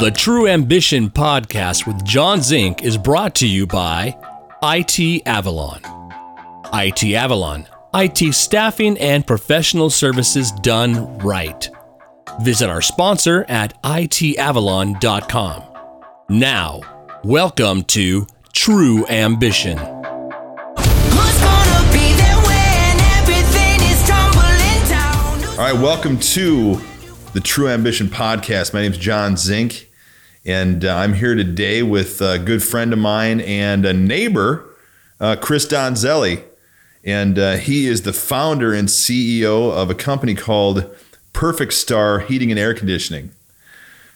The True Ambition podcast with John Zink is brought to you by IT Avalon. IT Avalon, IT staffing and professional services done right. Visit our sponsor at itavalon.com. Now, welcome to True Ambition. All right, welcome to the True Ambition podcast. My name is John Zink, and uh, I'm here today with a good friend of mine and a neighbor, uh, Chris Donzelli. And uh, he is the founder and CEO of a company called Perfect Star Heating and Air Conditioning.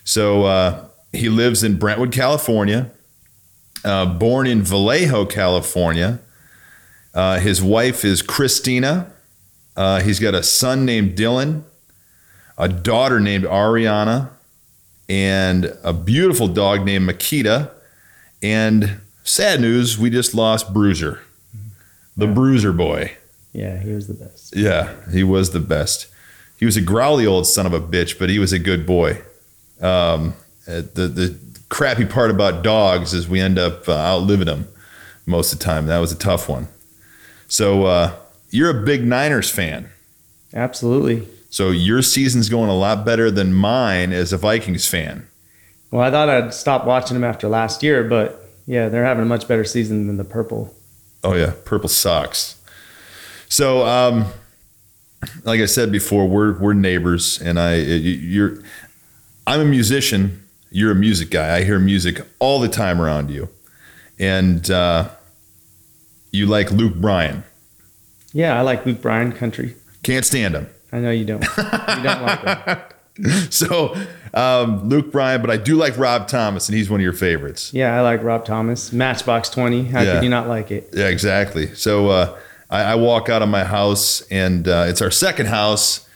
So uh, he lives in Brentwood, California, uh, born in Vallejo, California. Uh, his wife is Christina. Uh, he's got a son named Dylan, a daughter named Ariana, and a beautiful dog named Makita. And sad news, we just lost Bruiser, the Bruiser boy. Yeah, he was the best. Yeah, he was the best. He was a growly old son of a bitch, but he was a good boy. Um, uh, the the crappy part about dogs is we end up uh, outliving them most of the time. That was a tough one. So uh, you're a big Niners fan. Absolutely. So your season's going a lot better than mine as a Vikings fan. Well, I thought I'd stop watching them after last year, but yeah, they're having a much better season than the purple. Oh yeah, purple socks. So, um, like I said before, we're we're neighbors, and I you're I'm a musician. You're a music guy. I hear music all the time around you, and uh, you like Luke Bryan. Yeah, I like Luke Bryan country. Can't stand him. I know you don't. you don't like him. So um, Luke Bryan, but I do like Rob Thomas, and he's one of your favorites. Yeah, I like Rob Thomas. Matchbox 20. How Yeah. could you not like it? Yeah, exactly. So uh, I, I walk out of my house, and uh, it's our second house,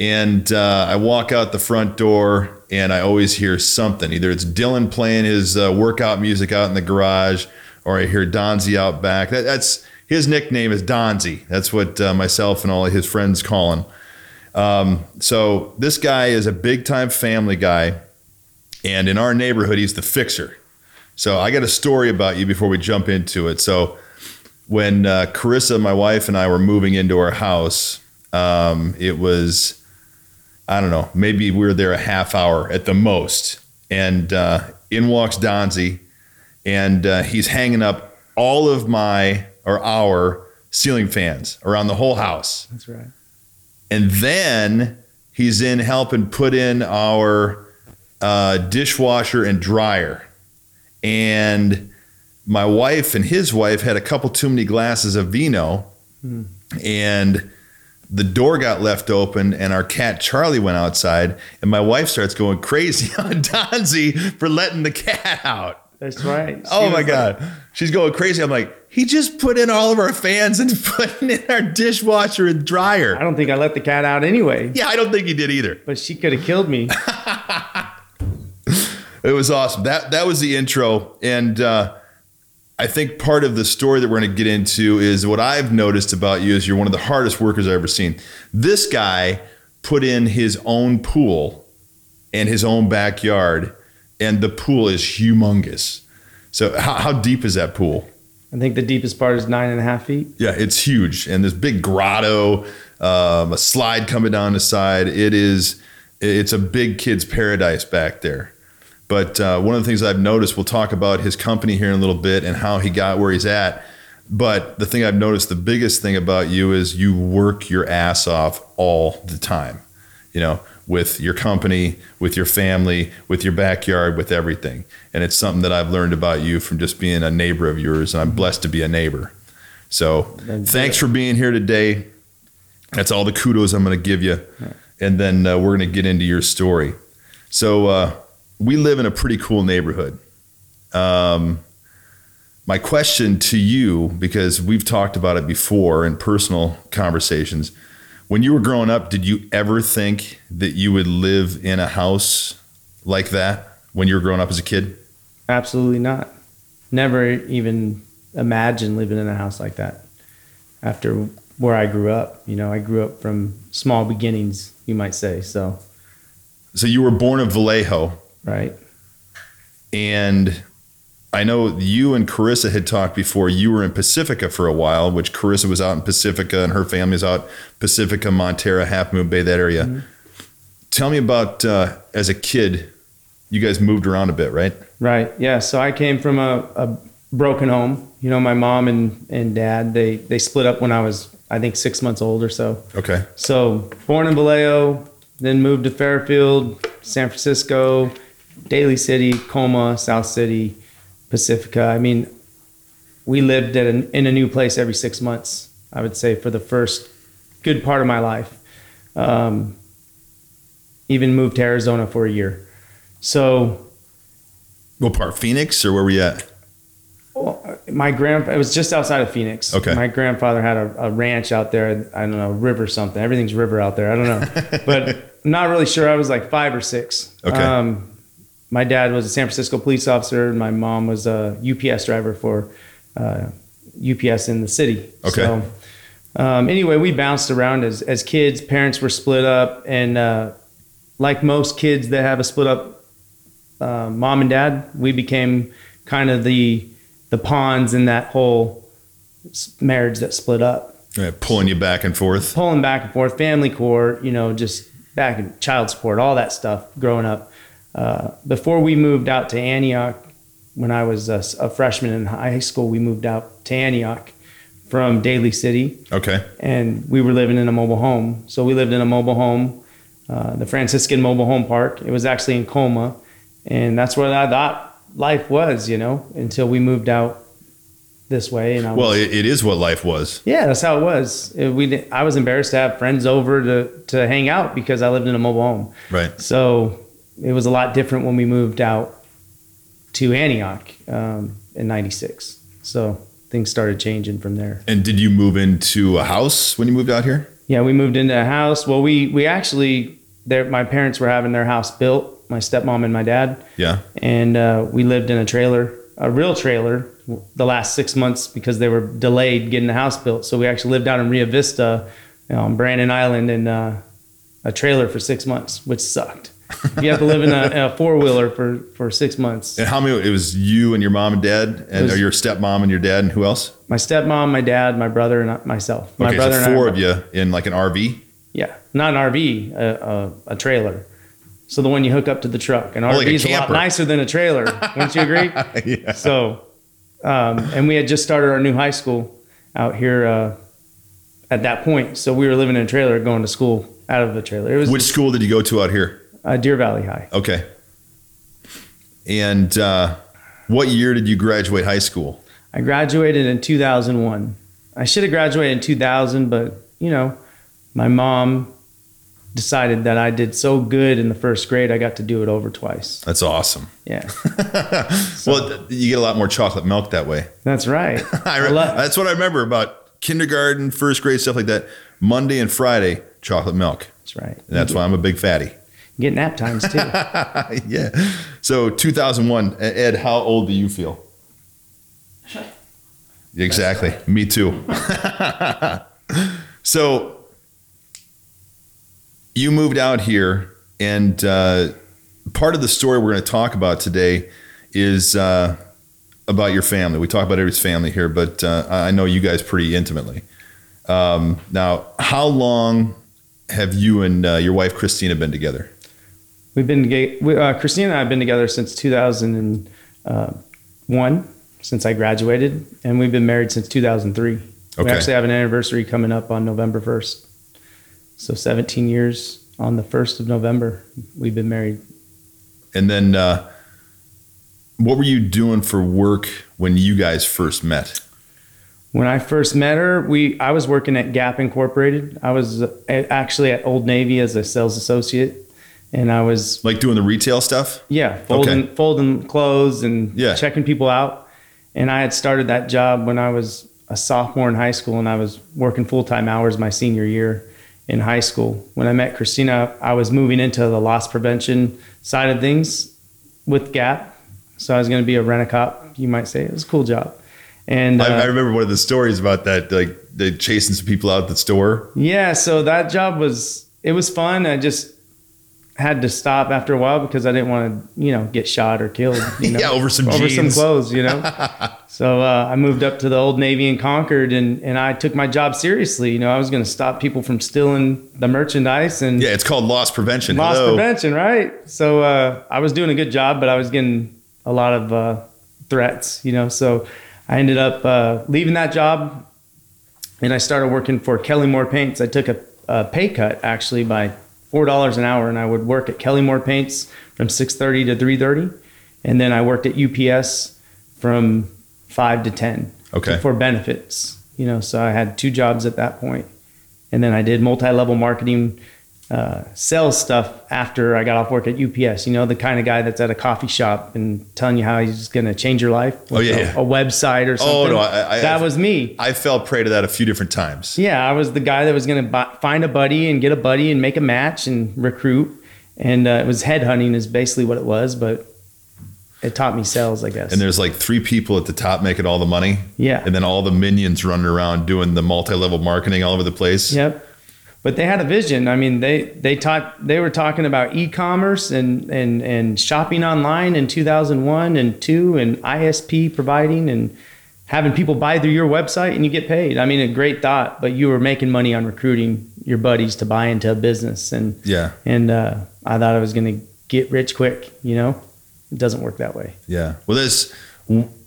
and uh, I walk out the front door, and I always hear something. Either it's Dylan playing his uh, workout music out in the garage, or I hear Donzi out back. That, that's his nickname is Donzi. That's what uh, myself and all of his friends call him. Um, so this guy is a big time family guy, and in our neighborhood, he's the fixer. So I got a story about you before we jump into it. So when uh, Carissa, my wife, and I were moving into our house, um, it was, I don't know, maybe we were there a half hour at the most. And uh, in walks Donzi, and uh, he's hanging up all of my or our ceiling fans around the whole house. That's right. And then he's in helping put in our uh, dishwasher and dryer. And my wife and his wife had a couple too many glasses of vino, and the door got left open, and our cat Charlie went outside, and my wife starts going crazy on Donzi for letting the cat out. That's right. She Oh my was god, she's going crazy. I'm like, he just put in all of our fans and putting in our dishwasher and dryer. I don't think I let the cat out anyway, Yeah, I don't think he did either. but she could have killed me. It was awesome. That that was the intro, and uh, I think part of the story that we're going to get into is what I've noticed about you is you're one of the hardest workers I've ever seen. This guy put in his own pool and his own backyard, and the pool is humongous. So how, how deep is that pool? I think the deepest part is nine and a half feet. Yeah, it's huge, and this big grotto, um, a slide coming down the side. It is, it's a big kid's paradise back there. But uh, one of the things I've noticed, we'll talk about his company here in a little bit and how he got where he's at. But the thing I've noticed, the biggest thing about you is you work your ass off all the time. You know, with your company, with your family, with your backyard, with everything. And it's something that I've learned about you from just being a neighbor of yours, and I'm blessed to be a neighbor. So That's thanks it. for being here today. That's all the kudos I'm going to give you. And then uh, we're going to get into your story. So uh, we live in a pretty cool neighborhood. Um, my question to you, because we've talked about it before in personal conversations, when you were growing up, did you ever think that you would live in a house like that when you were growing up as a kid? Absolutely not. Never even imagined living in a house like that. After where I grew up. You know, I grew up from small beginnings, you might say. So, So you were born in Vallejo, right. and I know you and Carissa had talked before. You were in Pacifica for a while, which Carissa was out in Pacifica, and her family's out Pacifica, Montara, Half Moon Bay, that area. Tell me about uh, as a kid. You guys moved around a bit, right? Right. Yeah. So I came from a, a broken home. You know, my mom and, and dad, they, they split up when I was, I think, six months old or so. Okay. So born in Vallejo, then moved to Fairfield, San Francisco, Daly City, Colma, South City, Pacifica. I mean, we lived at an, in a new place every six months. I would say for the first good part of my life. Um, even moved to Arizona for a year. So What part? Phoenix, or where were you at? Well, my grand it was just outside of Phoenix. Okay. My grandfather had a, a ranch out there. I don't know, river something. Everything's river out there. I don't know, but not really sure. I was like five or six. Okay. Um, my dad was a San Francisco police officer, and my mom was a UPS driver for uh, UPS in the city. Okay. So, um, anyway, we bounced around as as kids. Parents were split up, and uh, like most kids that have a split up uh, mom and dad, we became kind of the the pawns in that whole marriage that split up, Yeah, pulling you back and forth. pulling back and forth, family court, you know, just back and child support, all that stuff growing up. Uh, before we moved out to Antioch, when I was a freshman in high school, we moved out to Antioch from Daly City Okay. and we were living in a mobile home. So we lived in a mobile home, uh, the Franciscan Mobile Home Park. It was actually in Colma, and that's where I thought life was, you know, until we moved out this way. And I Well, was, it, it is what life was. yeah, that's how it was. It- we I was embarrassed to have friends over to to hang out because I lived in a mobile home. Right. So it was a lot different when we moved out to Antioch um, in '96. So things started changing from there. And did you move into a house when you moved out here? Yeah, we moved into a house. Well, we we actually there my parents were having their house built, my stepmom and my dad, Yeah. and uh, we lived in a trailer, a real trailer, the last six months because they were delayed getting the house built. So we actually lived out in Rio Vista, you know, on Brannan Island in uh, a trailer for six months, which sucked. you have to live in a, a four wheeler for for six months. And how many? It was you and your mom and dad, and was- or your stepmom and your dad, and who else? My stepmom, my dad, my brother, and myself. My okay, brother so and four of you in like an RV. Yeah, not an RV, a, a, a trailer. So the one you hook up to the truck. An Oh, like RV a is a lot nicer than a trailer. Wouldn't you agree? yeah. So, um, and we had just started our new high school out here uh, at that point. So we were living in a trailer, going to school out of the trailer. It was Which school did you go to out here? Uh, Deer Valley High. Okay. And uh, what year did you graduate high school? I graduated in 2001. I should have graduated in 2000, but you know, my mom decided that I did so good in the first grade, I got to do it over twice. That's awesome. Yeah, well, you get a lot more chocolate milk that way. that's right. I I love- that's what I remember about kindergarten, first grade, stuff like that. Monday and Friday, chocolate milk. That's right. And that's why I'm a big fatty. Get nap times too. yeah. So 2001, Ed, how old do you feel? Exactly. Me too. so you moved out here, and uh, part of the story we're going to talk about today is uh, about your family. We talk about everybody's family here, but uh, I know you guys pretty intimately. Um, now, how long have you and uh, your wife Christina been together? We've been we, uh, Christina and I have been together since 2001, since I graduated, and we've been married since 2003. We actually have an anniversary coming up on November 1st. So 17 years on the 1st of November, we've been married. And then, uh, what were you doing for work when you guys first met? When I first met her, we I was working at Gap Incorporated. I was uh, actually at Old Navy as a sales associate, and I was Like doing the retail stuff? Yeah, folding folding clothes and Yeah. checking people out. And I had started that job when I was a sophomore in high school, and I was working full time hours my senior year in high school. When I met Christina, I was moving into the loss prevention side of things with Gap. So I was going to be a rent a cop, you might say. It was a cool job. And I, I uh, remember one of the stories about that. Like they chasing some people out the store. Yeah, so that job was it was fun. I just had to stop after a while because I didn't want to, you know, get shot or killed. You know, Yeah, over some over some clothes, you know. so uh, I moved up to the Old Navy in Concord, and and I took my job seriously. You know, I was going to stop people from stealing the merchandise and Yeah, it's called loss prevention. loss Hello. prevention, right? So uh, I was doing a good job, but I was getting a lot of uh, threats, you know. So I ended up uh, leaving that job, and I started working for Kelly Moore Paints. I took a, a pay cut actually by four dollars an hour, and I would work at Kelly Moore Paints from six thirty to three thirty, and then I worked at UPS from five to ten. Okay. For benefits, you know. So I had two jobs at that point, and then I did multi-level marketing uh, sales stuff after I got off work at UPS. You know, the kind of guy that's at a coffee shop and telling you how he's going to change your life. with Oh, yeah, a, yeah. a website or something. Oh, no, I- I- that was me. I fell prey to that a few different times. Yeah, I was the guy that was going to find a buddy and get a buddy and make a match and recruit. And uh, it was headhunting is basically what it was, but it taught me sales, I guess. And there's like three people at the top making all the money. Yeah. And then all the minions running around doing the multi-level marketing all over the place. Yep. But they had a vision. I mean, they they taught they were talking about e-commerce and and and shopping online in 2001 and 2 and ISP providing and having people buy through your website and you get paid. I mean, a great thought, but you were making money on recruiting your buddies to buy into a business and Yeah. and uh, I thought I was going to get rich quick, you know? It doesn't work that way. Yeah. Well, there's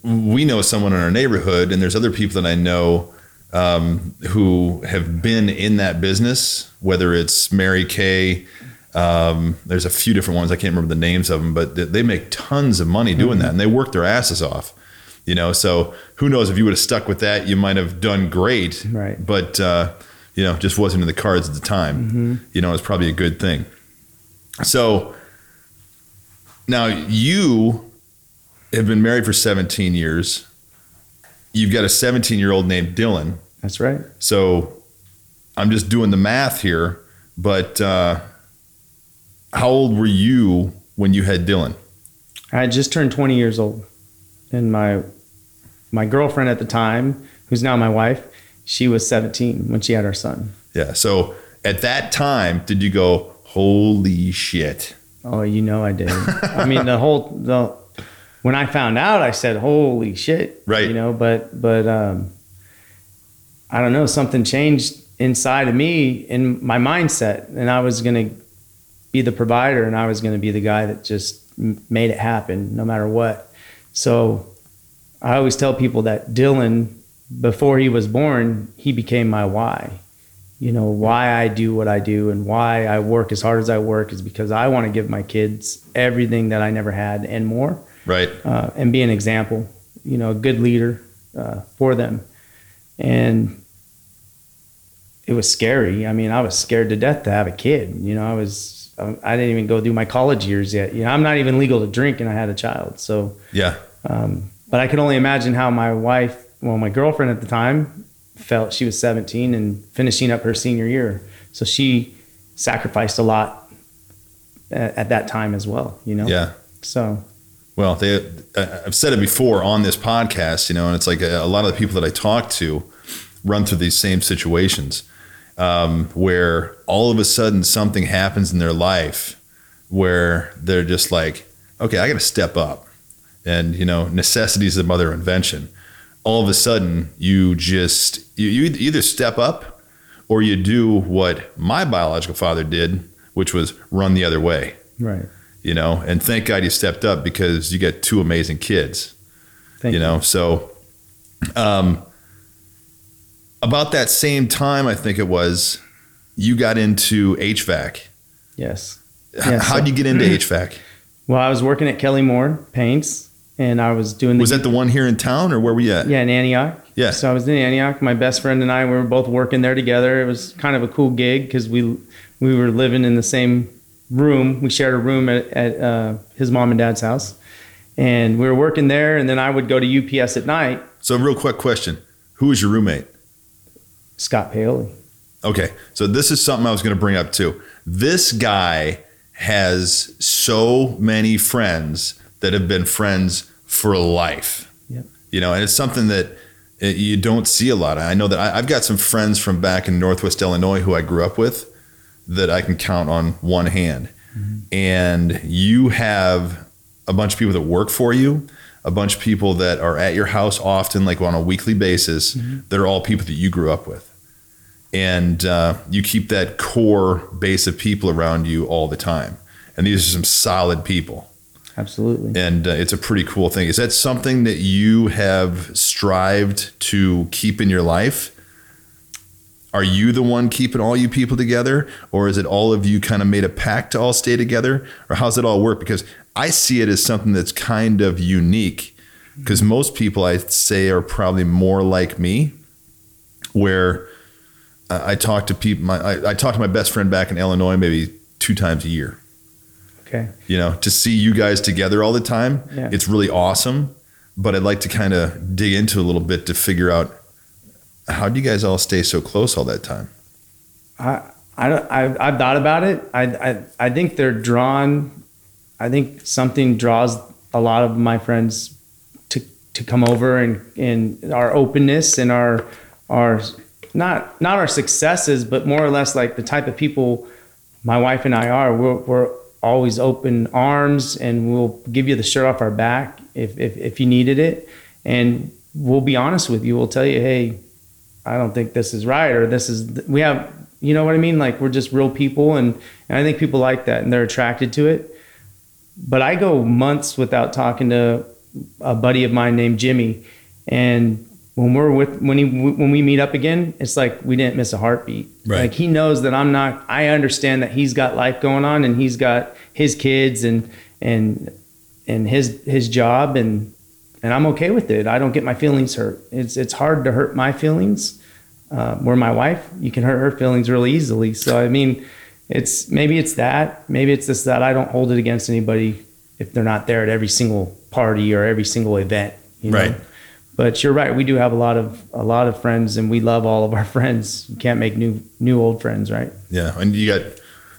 we know someone in our neighborhood, and there's other people that I know um, who have been in that business. Whether it's Mary Kay, um, there's a few different ones. I can't remember the names of them, but they, they make tons of money doing that, and they work their asses off. You know, so who knows if you would have stuck with that, you might have done great. Right. But uh, you know, just wasn't in the cards at the time. You know, it's probably a good thing. So now you have been married for 17 years. You've got a 17 year old named Dylan. That's right. So I'm just doing the math here, but uh, how old were you when you had Dylan? I had just turned 20 years old, and my my girlfriend at the time, who's now my wife, she was 17 when she had our son. Yeah. So at that time, did you go, holy shit? Oh, you know I did. I mean, the whole the when I found out, I said, "Holy shit!" Right. You know, but but um, I don't know. Something changed inside of me in my mindset, and I was gonna be the provider, and I was gonna be the guy that just made it happen, no matter what. So I always tell people that Dylan, before he was born, he became my why you know why I do what I do and why I work as hard as I work is because I want to give my kids everything that I never had and more, Right. uh, and be an example, you know, a good leader uh, for them. And it was scary. I mean, I was scared to death to have a kid. You know, I was I didn't even go through my college years yet. You know, I'm not even legal to drink, and I had a child. So, Yeah. um, but I could only imagine how my wife, well, my girlfriend at the time, felt. She was 17 and finishing up her senior year, so she sacrificed a lot at, at that time as well. You know. Yeah. So Well, they, I've said it before on this podcast, you know, and it's like a, a lot of the people that I talk to run through these same situations um, where all of a sudden something happens in their life where they're just like, okay, I got to step up. And, you know, necessity is the mother of invention. All of a sudden, you just, you, you either step up or you do what my biological father did, which was run the other way right. You know and thank god you stepped up because you got two amazing kids Thank you know so um about that same time i think it was you got into hvac Yes. Yeah, how'd so- you get into hvac Well, I was working at Kelly Moore Paints, and I was doing the was that the one here in town or where were you at yeah in Antioch. Yeah. So I was in Antioch. My best friend and I we were both working there together. It was kind of a cool gig because we we were living in the same room. We shared a room at, at uh, his mom and dad's house, and we were working there. And then I would go to UPS at night. so real quick question who was your roommate Scott Paoli. Okay, so this is something I was going to bring up too. This guy has so many friends that have been friends for life. Yep. You know, and it's something that you don't see a lot. I know that I've got some friends from back in Northwest Illinois who I grew up with that I can count on one hand. And you have a bunch of people that work for you, a bunch of people that are at your house often, like on a weekly basis, that are all people that you grew up with. And uh, you keep that core base of people around you all the time. And these are some solid people Absolutely. and uh, it's a pretty cool thing. Is that something that you have strived to keep in your life? Are you the one keeping all you people together, or is it all of you kind of made a pact to all stay together, or how's it all work? Because I see it as something that's kind of unique. Because most people, I'd say, are probably more like me, where I I talk to people. My, I, I talk to my best friend back in Illinois maybe two times a year Okay. you know to see you guys together all the time Yeah. it's really awesome but i'd like to kind of dig into a little bit to figure out how do you guys all stay so close all that time I I I've, I've thought about it. I, I, I think they're drawn. I think something draws a lot of my friends to, to come over and, and our openness and our, our, not, not our successes, but more or less like the type of people my wife and I are. We're, we're always open arms and we'll give you the shirt off our back if, if, if you needed it. And we'll be honest with you. We'll tell you, Hey, I don't think this is right or this is we have you know what I mean? Like we're just real people and, and I think people like that and they're attracted to it. But I go months without talking to a buddy of mine named Jimmy. And when we're with when he when we meet up again it's like we didn't miss a heartbeat. Right. like he knows that I'm not I understand that he's got life going on and he's got his kids and and and his his job and and I'm okay with it. I don't get my feelings hurt. It's it's hard to hurt my feelings. Uh, where my wife, you can hurt her feelings really easily. So I mean, it's maybe it's that, maybe it's just that I don't hold it against anybody if they're not there at every single party or every single event. You know? Right. But you're right. We do have a lot of a lot of friends, and we love all of our friends. You can't make new new old friends, right? yeah and you got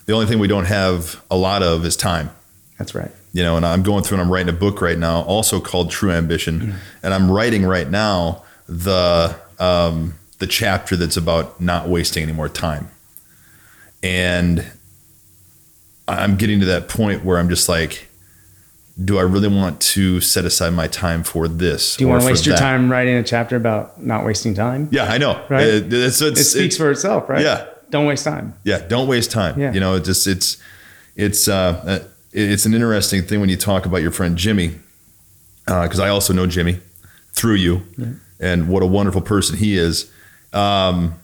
the only thing we don't have a lot of is time That's right. You know and i'm going through and i'm writing a book right now also called true ambition and i'm writing right now the um, the chapter that's about not wasting any more time and i'm getting to that point where i'm just like do i really want to set aside my time for this Do you want to waste your that? time writing a chapter about not wasting time? yeah i know Right? it, it's, it's, It speaks it- for itself, right? Yeah. Don't waste time. yeah don't waste time Yeah. you know it just it's it's uh uh, it's an interesting thing when you talk about your friend jimmy because i also know jimmy through you and what a wonderful person he is um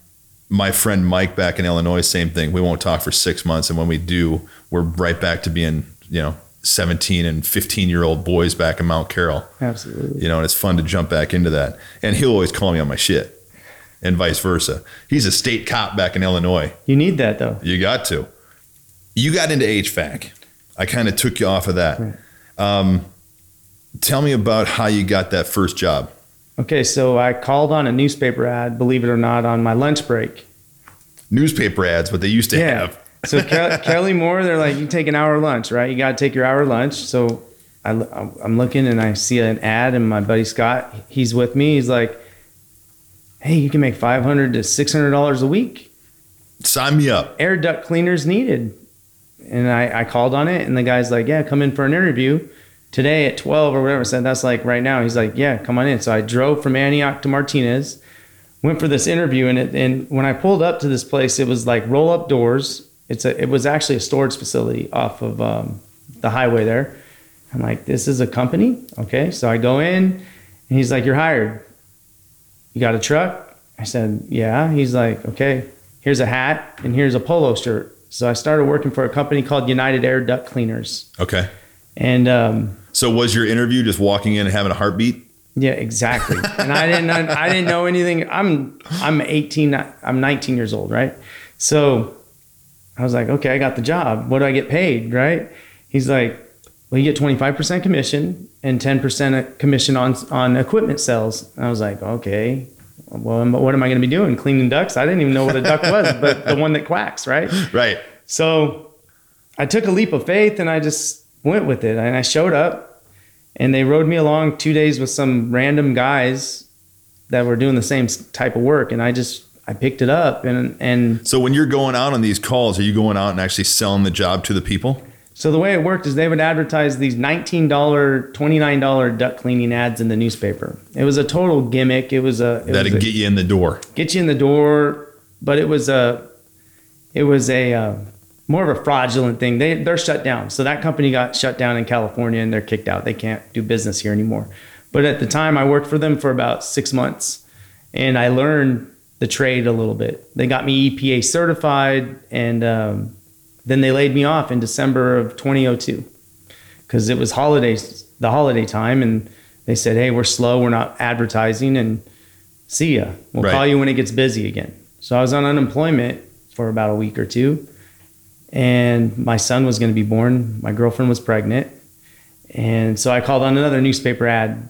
my friend mike back in illinois same thing we won't talk for six months and when we do we're right back to being you know 17 and 15 year old boys back in mount carroll Absolutely. you know, and it's fun to jump back into that. And he'll always call me on my shit, and vice versa. He's a state cop back in Illinois. You need that though. You got to. You got into HVAC. I kind of took you off of that. Right. Um, tell me about how you got that first job. Okay, so I called on a newspaper ad, believe it or not, on my lunch break. Newspaper ads, what they used to have. so Ke- Kelly Moore, they're like, you take an hour lunch, right? You got to take your hour lunch. So I, I'm looking and I see an ad, and my buddy Scott, he's with me. He's like, hey, you can make 500 to $600 a week. Sign me up. Air duct cleaners needed. And I, I called on it, and the guy's like, yeah, come in for an interview today at 12 or whatever. Said, that's like right now. He's like, yeah, come on in. So I drove from Antioch to Martinez, went for this interview, and it, and when I pulled up to this place, it was like roll up doors. It's a, it was actually a storage facility off of um, the highway there. I'm like, this is a company? Okay. So I go in, and he's like, you're hired. You got a truck? I said, yeah. He's like, okay, here's a hat and here's a polo shirt. So I started working for a company called United Air Duct Cleaners. Okay. And um, So was your interview just walking in and having a heartbeat? yeah, exactly. and I didn't, I didn't know anything. I'm, I'm 18, I'm 19 years old, right? So I was like, okay, I got the job. What do I get paid, right? He's like, well, you get 25% commission and 10% commission on on equipment sales. And I was like, okay. Well, what am I going to be doing? Cleaning ducks? I didn't even know what a duck was, but the one that quacks, right? Right. So I took a leap of faith and I just went with it. And I showed up and they rode me along two days with some random guys that were doing the same type of work, and I just I picked it up and and So when you're going out on these calls, are you going out and actually selling the job to the people? So the way it worked is they would advertise these $19, $29 duck cleaning ads in the newspaper. It was a total gimmick. It was a it That'd was a- get you in the door. get you in the door, but it was a it was a uh, more of a fraudulent thing. They they're shut down. So that company got shut down in California and they're kicked out. They can't do business here anymore. But at the time, I worked for them for about six months, and I learned the trade a little bit. They got me EPA certified, and um, then they laid me off in December of 2002 because it was holidays, the holiday time, and they said, "Hey, we're slow. We're not advertising, and see ya. We'll Right. call you when it gets busy again." So I was on unemployment for about a week or two, and my son was going to be born. My girlfriend was pregnant, and so I called on another newspaper ad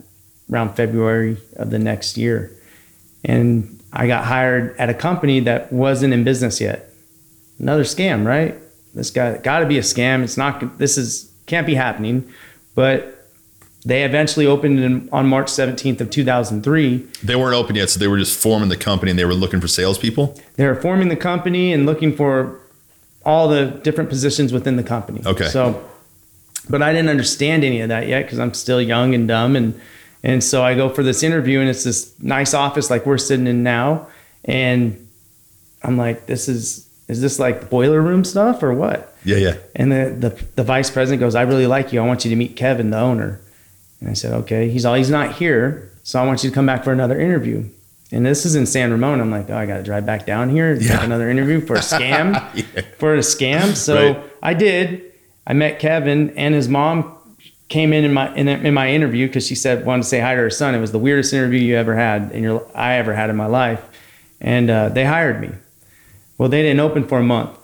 around February of the next year, and I got hired at a company that wasn't in business yet. Another scam, right? This guy got to be a scam. It's not. This is can't be happening, but they eventually opened in, on March 17th of 2003. They weren't open yet, so they were just forming the company and they were looking for salespeople. They were forming the company and looking for all the different positions within the company. Okay. So, but I didn't understand any of that yet because I'm still young and dumb, and and so I go for this interview, and it's this nice office like we're sitting in now, and I'm like, this is is this like boiler room stuff or what? Yeah, yeah. And the, the the vice president goes, I really like you. I want you to meet Kevin, the owner. And I said, okay. He's all he's not here, so I want you to come back for another interview. And this is in San Ramon. I'm like, oh, I got to drive back down here and Yeah. take another interview for a scam, for a scam. So Right. I did. I met Kevin and his mom came in in my in, in my interview because she said wanted to say hi to her son. It was the weirdest interview you ever had in your I ever had in my life, and uh, they hired me. Well, they didn't open for a month,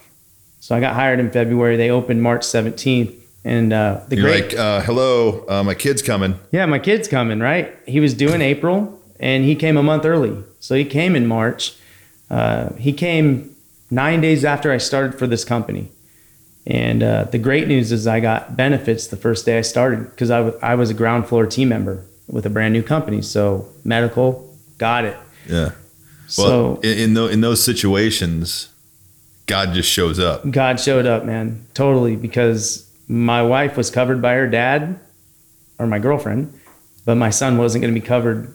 so I got hired in February. They opened March 17th, and uh, the You're great like, uh, hello, uh, my kid's coming. yeah, my kid's coming, right? He was due in April and he came a month early. So he came in March. Uh, he came nine days after I started for this company. And uh, the great news is I got benefits the first day I started because I wa- I was a ground floor team member with a brand new company. So medical, got it. Yeah. So Well, in in, tho- in those situations, God just shows up. God showed up, man, totally, because my wife was covered by her dad or my girlfriend, but my son wasn't going to be covered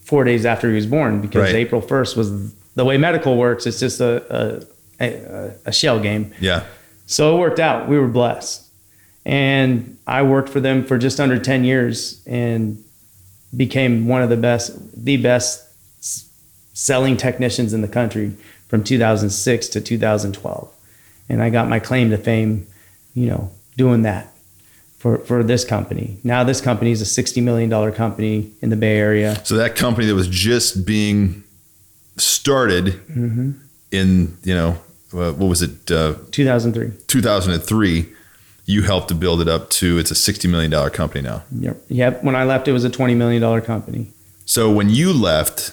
four days after he was born because Right. April 1st was the way medical works. It's just a, a, a, a shell game. Yeah. So it worked out. We were blessed. And I worked for them for just under 10 years and became one of the best, the best selling technicians in the country from 2006 to 2012. And I got my claim to fame, you know, doing that for, for this company. Now this company is a $60 million company in the Bay Area. So that company that was just being started Mm-hmm. in, you know, uh, what was it, uh, 2003. 2003, you helped to build it up to it's a $60 million company now. Yep. Yep. When I left, it was a $20 million company. So when you left,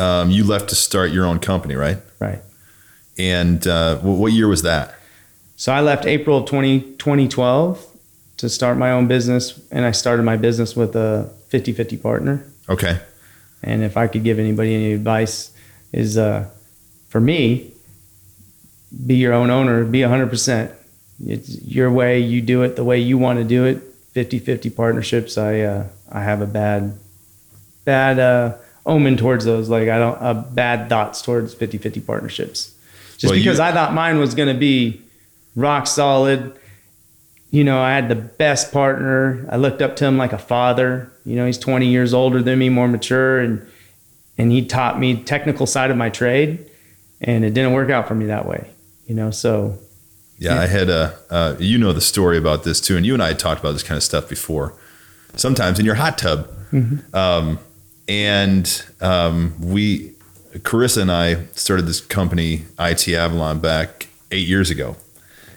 um, you left to start your own company, right? Right. And uh, wh- what year was that? So I left April of 20, 2012 to start my own business, and I started my business with a 50 50 partner. Okay. And if I could give anybody any advice, is uh, for me, be your own owner, be 100%. It's your way, you do it the way you want to do it. 50 50 partnerships, I, uh, I have a bad, bad uh, omen towards those. Like, I don't, uh, bad thoughts towards 50 50 partnerships. Just Well, you- because I thought mine was going to be rock solid. You know, I had the best partner. I looked up to him like a father. You know, he's 20 years older than me, more mature, and and he taught me technical side of my trade, and it didn't work out for me that way. You know, so Yeah, I had a, uh, you know the story about this too, and you and I had talked about this kind of stuff before. Sometimes in your hot tub, um, and um, we, Carissa and I started this company, IT Avalon, back eight years ago.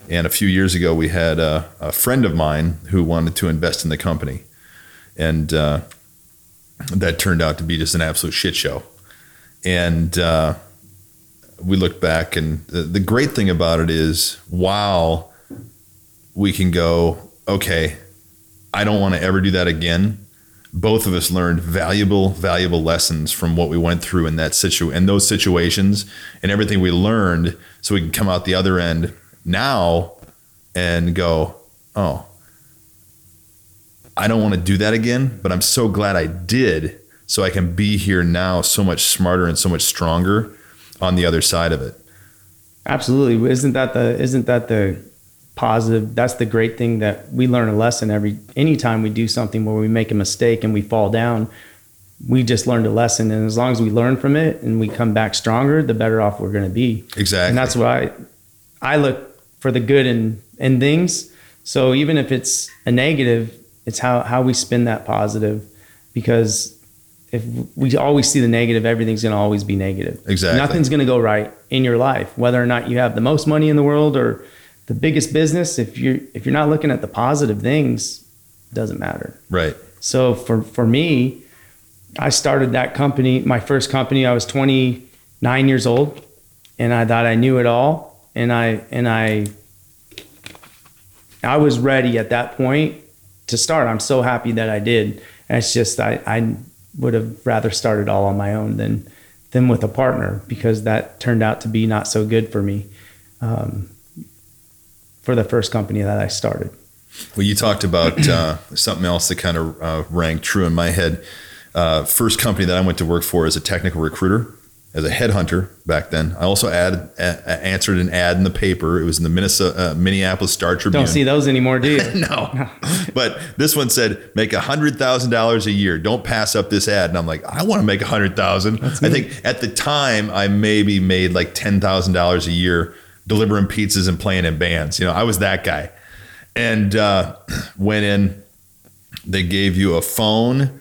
And a few years ago, we had a, a friend of mine who wanted to invest in the company, and uh, that turned out to be just an absolute shit show. And uh, we look back and the, the great thing about it is while we can go okay i don't want to ever do that again both of us learned valuable, valuable lessons from what we went through in that situ and those situations and everything we learned so we can come out the other end now and go, oh, I don't want to do that again, but I'm so glad I did so I can be here now so much smarter and so much stronger on the other side of it. Absolutely. Isn't that the isn't that the positive that's the great thing that we learn a lesson every anytime we do something where we make a mistake and we fall down, we just learned a lesson and as long as we learn from it and we come back stronger, the better off we're going to be. Exactly. And that's why I look for the good in in things. So even if it's a negative, it's how how we spin that positive because if we always see the negative, everything's going to always be negative. Exactly. Nothing's going to go right in your life, whether or not you have the most money in the world or the biggest business. If you're if you're not looking at the positive things, doesn't matter. right. So for for me, I started that company, my first company. I was 29 years old, and I thought I knew it all, and I and I I was ready at that point to start. I'm so happy that I did. And it's just I I would have rather started all on my own than than with a partner because that turned out to be not so good for me. Um, for the first company that I started. Well, you talked about uh, something else that kind of uh, rang true in my head. Uh, first company that I went to work for as a technical recruiter, as a headhunter back then. I also added, a- answered an ad in the paper. It was in the Minnesota, uh, Minneapolis Star Tribune. Don't see those anymore, do you? no, but this one said make a hundred thousand dollars a year. Don't pass up this ad. And I'm like, I want to make a hundred thousand. I think at the time I maybe made like ten thousand dollars a year delivering pizzas and playing in bands. You know, I was that guy, and uh, went in. They gave you a phone.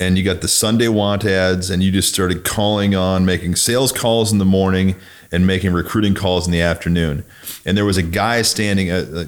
And you got the Sunday want ads, and you just started calling on, making sales calls in the morning and making recruiting calls in the afternoon. And there was a guy standing, uh, uh,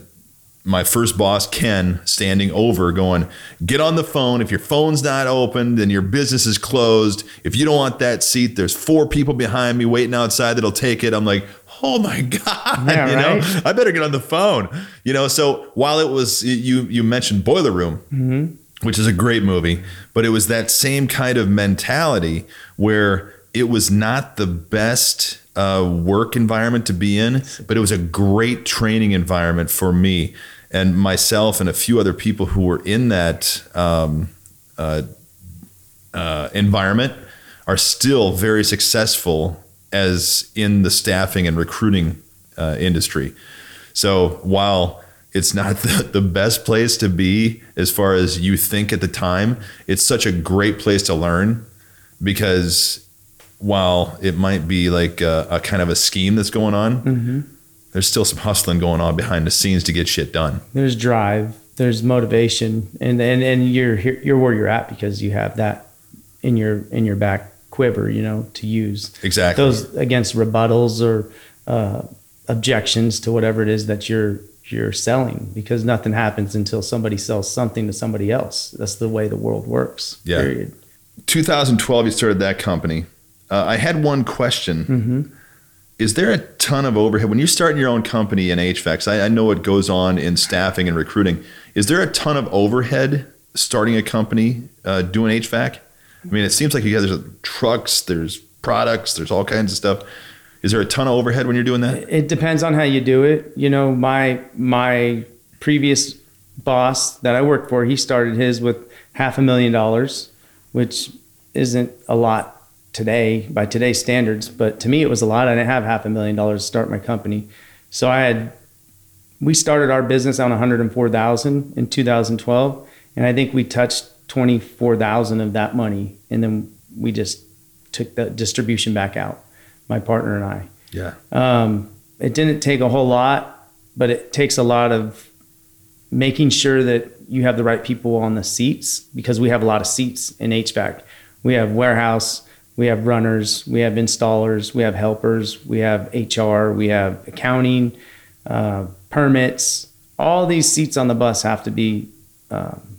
my first boss, Ken, standing over going, Get on the phone. If your phone's not open, then your business is closed. If you don't want that seat, there's four people behind me waiting outside that'll take it. I'm like, Oh my God. Yeah, you know, right? I better get on the phone. You know, so while it was, you, you mentioned Boiler Room, which is a great movie, but it was that same kind of mentality where it was not the best uh, work environment to be in, but it was a great training environment for me and myself and a few other people who were in that um, uh, uh, environment are still very successful as in the staffing and recruiting uh, industry. So while it's not the, the best place to be as far as you think at the time, it's such a great place to learn because while it might be like a, a kind of a scheme that's going on, there's still some hustling going on behind the scenes to get shit done. There's drive, there's motivation, and and and you're you're where you're at because you have that in your in your back quiver, you know, to use Exactly. those against rebuttals or uh, objections to whatever it is that you're you're selling because nothing happens until somebody sells something to somebody else. That's the way the world works. Yeah. Period. 2012, you started that company. Uh, I had one question. Is there a ton of overhead when you're starting your own company in HVAC? I, I know what goes on in staffing and recruiting. Is there a ton of overhead starting a company uh, doing HVAC? I mean, it seems like you guys there's trucks, there's products, there's all kinds of stuff. Is there a ton of overhead when you're doing that? It depends on how you do it. You know, my my previous boss that I worked for, he started his with half a million dollars, which isn't a lot today by today's standards, but to me it was a lot. I didn't have half a million dollars to start my company. So I had we started our business on 104,000 in 2012 and I think we touched 24,000 of that money and then we just took the distribution back out. My partner and I. Yeah. Um, it didn't take a whole lot, but it takes a lot of making sure that you have the right people on the seats because we have a lot of seats in HVAC. We have warehouse, we have runners, we have installers, we have helpers, we have HR, we have accounting, uh, permits. All these seats on the bus have to be um,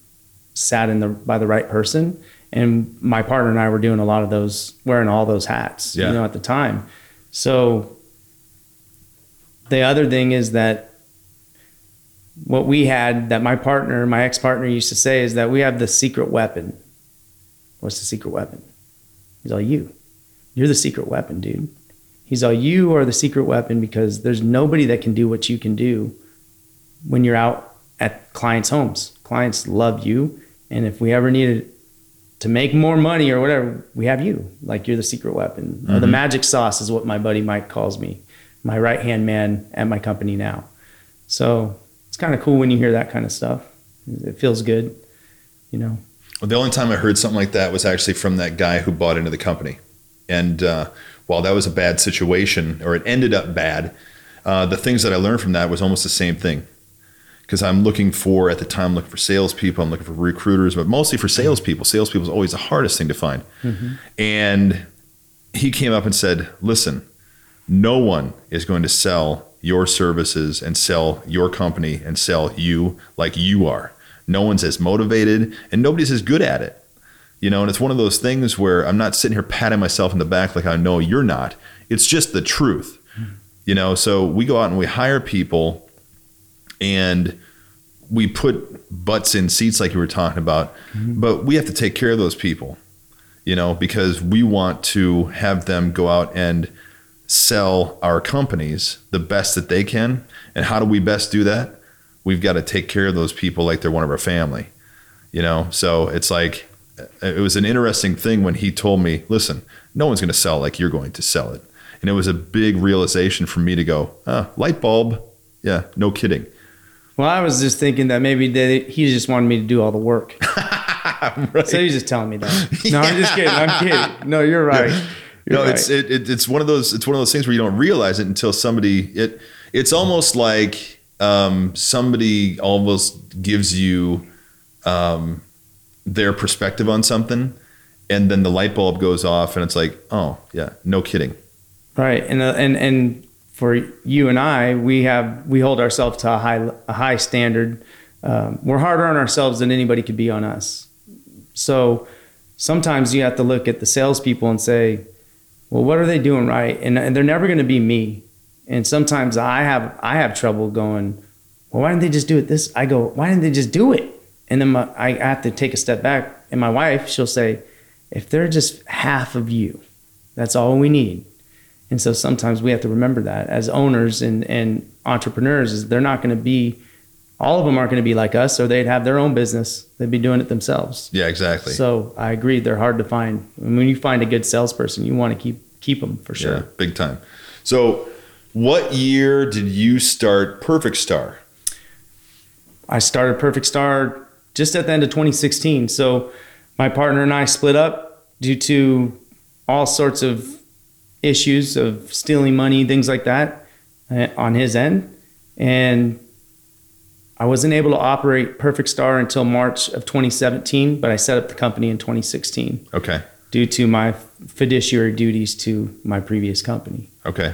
sat in the by the right person. And my partner and I were doing a lot of those, wearing all those hats, Yeah. you know, at the time. So the other thing is that what we had that my partner, my ex partner used to say is that we have the secret weapon. What's the secret weapon? He's all you. You're the secret weapon, dude. He's all you are the secret weapon because there's nobody that can do what you can do when you're out at clients' homes. Clients love you. And if we ever needed to make more money or whatever, we have you. Like you're the secret weapon. Or the magic sauce is what my buddy Mike calls me, my right hand man at my company now. So it's kind of cool when you hear that kind of stuff. It feels good, you know. Well, the only time I heard something like that was actually from that guy who bought into the company. And uh, while that was a bad situation, or it ended up bad, uh, the things that I learned from that was almost the same thing. Because I'm looking for, at the time, looking for salespeople, I'm looking for recruiters, but mostly for mm-hmm. salespeople. Salespeople is always the hardest thing to find. Mm-hmm. And he came up and said, Listen, no one is going to sell your services and sell your company and sell you like you are. No one's as motivated and nobody's as good at it. You know, and it's one of those things where I'm not sitting here patting myself in the back like I know you're not. It's just the truth. Mm-hmm. You know, so we go out and we hire people and we put butts in seats like you were talking about, but we have to take care of those people, you know, because we want to have them go out and sell our companies the best that they can. And how do we best do that? We've got to take care of those people like they're one of our family, you know? So it's like, it was an interesting thing when he told me, listen, no one's going to sell like you're going to sell it. And it was a big realization for me to go, ah, light bulb. Yeah, no kidding. Well, I was just thinking that maybe they, he just wanted me to do all the work. So he's just telling me that. No, I'm just kidding. I'm kidding. No, you're right. You're no, right. it's it, it, it's one of those it's one of those things where you don't realize it until somebody it it's almost like um, somebody almost gives you um, their perspective on something, and then the light bulb goes off, and it's like, oh yeah, no kidding. Right, and uh, and and for you and I, we have we hold ourselves to a high a high standard. Um, we're harder on ourselves than anybody could be on us. So sometimes you have to look at the salespeople and say, well, what are they doing right? And, and they're never going to be me. And sometimes I have I have trouble going. Well, why didn't they just do it this? I go, why didn't they just do it? And then my, I have to take a step back. And my wife, she'll say, if they're just half of you, that's all we need. And so sometimes we have to remember that as owners and, and entrepreneurs is they're not going to be, all of them aren't going to be like us or they'd have their own business. They'd be doing it themselves. Yeah, exactly. So I agree. They're hard to find. And when you find a good salesperson, you want to keep, keep them for sure. Yeah, big time. So, what year did you start Perfect Star? I started Perfect Star just at the end of 2016. So my partner and I split up due to all sorts of issues of stealing money, things like that uh, on his end. And I wasn't able to operate Perfect Star until March of 2017, but I set up the company in 2016 Okay. due to my fiduciary duties to my previous company. Okay.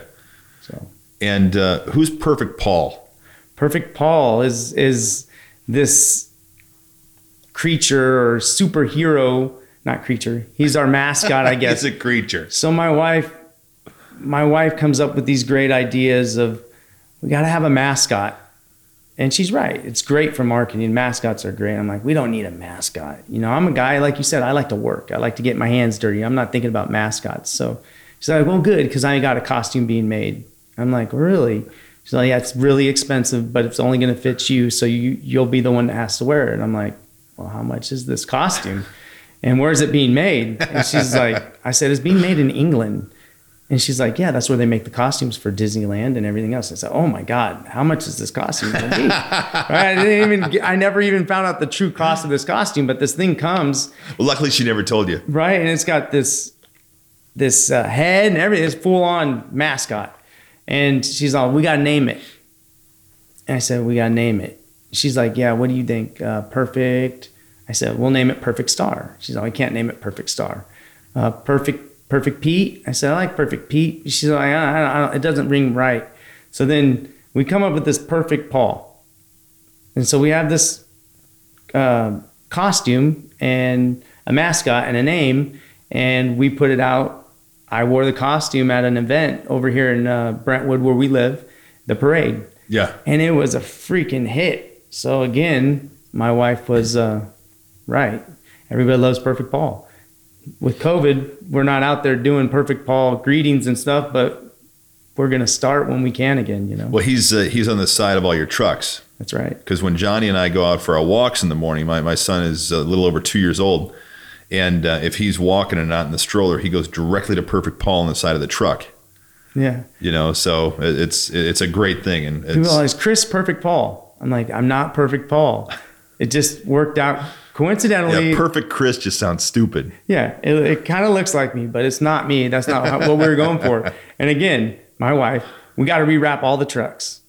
So And uh, who's Perfect Paul? Perfect Paul is is this creature or superhero, not creature. He's our mascot, I guess. He's a creature. so my wife my wife comes up with these great ideas of we got to have a mascot. And she's right. It's great for marketing. Mascots are great. I'm like, we don't need a mascot. You know, I'm a guy, like you said, I like to work. I like to get my hands dirty. I'm not thinking about mascots. So she's like, well, good, because I got a costume being made. I'm like, really? She's like, yeah, it's really expensive, but it's only going to fit you. So you, you'll be the one that has to wear it. And I'm like, well, how much is this costume? And where's it being made? And she's like, I said, it's being made in England. And she's like, yeah, that's where they make the costumes for Disneyland and everything else. I said, oh my God, how much is this costume going to be? right? I didn't even, get, I never even found out the true cost of this costume, but this thing comes, Well, luckily she never told you. right? And it's got this, this uh, head and everything. It's full on mascot. And she's like, we got to name it. And I said, we got to name it. She's like, yeah, what do you think? Uh, perfect. I said, we'll name it Perfect Star. She's like, we can't name it Perfect Star. Uh, perfect, Perfect Pete. I said, I like Perfect Pete. She's like, I, I, I, it doesn't ring right. So then we come up with this Perfect Paul. And so we have this uh, costume and a mascot and a name, and we put it out. I wore the costume at an event over here in uh, Brentwood, where we live, the parade Yeah. and it was a freaking hit. So again, my wife was uh, right. Everybody loves Perfect Paul, with COVID, we're not out there doing perfect Paul greetings and stuff, but we're gonna start when we can again. You know, Well, he's uh, he's on the side of all your trucks that's right. because when Johnny and I go out for our walks in the morning, my, my son is a little over two years old, and uh, if he's walking and not in the stroller, he goes directly to Perfect Paul on the side of the truck. Yeah. You know, so it's it's a great thing, and People always Chris Perfect Paul. I'm like, I'm not Perfect Paul. It just worked out coincidentally. yeah, Perfect Chris just sounds stupid. Yeah, it, it kind of looks like me, but it's not me. That's not how, what we were going for. And again, my wife, we got to rewrap all the trucks.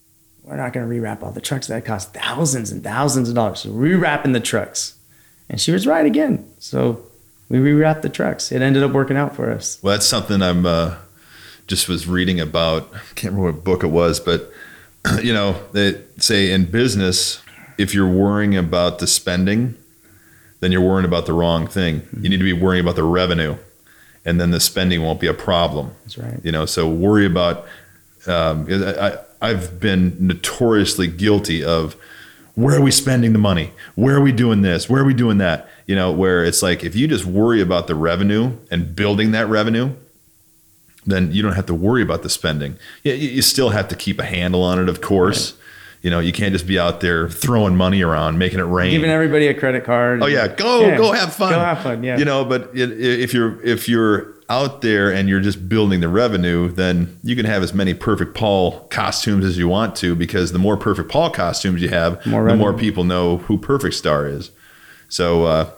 We're not going to rewrap all the trucks. That costs thousands and thousands of dollars. So rewrapping the trucks. And she was right again. So we rewrapped the trucks. It ended up working out for us. Well, that's something I'm uh, just was reading about. I can't remember what book it was, but you know, they say in business, if you're worrying about the spending, then you're worrying about the wrong thing. You need to be worrying about the revenue, and then the spending won't be a problem. That's right. You know, so worry about. Um, I, I've been notoriously guilty of where are we spending the money? Where are we doing this? Where are we doing that? You know, where it's like if you just worry about the revenue and building that revenue, then you don't have to worry about the spending. Yeah, you, you still have to keep a handle on it, of course. You know, you can't just be out there throwing money around, making it rain. Giving everybody a credit card. Oh yeah, go Yeah, go have fun. Go have fun. Yeah. You know, but it, if you're if you're out there and you're just building the revenue, then you can have as many perfect Paul costumes as you want to, because the more perfect Paul costumes you have, More the more people know who Perfect Star is. So, uh,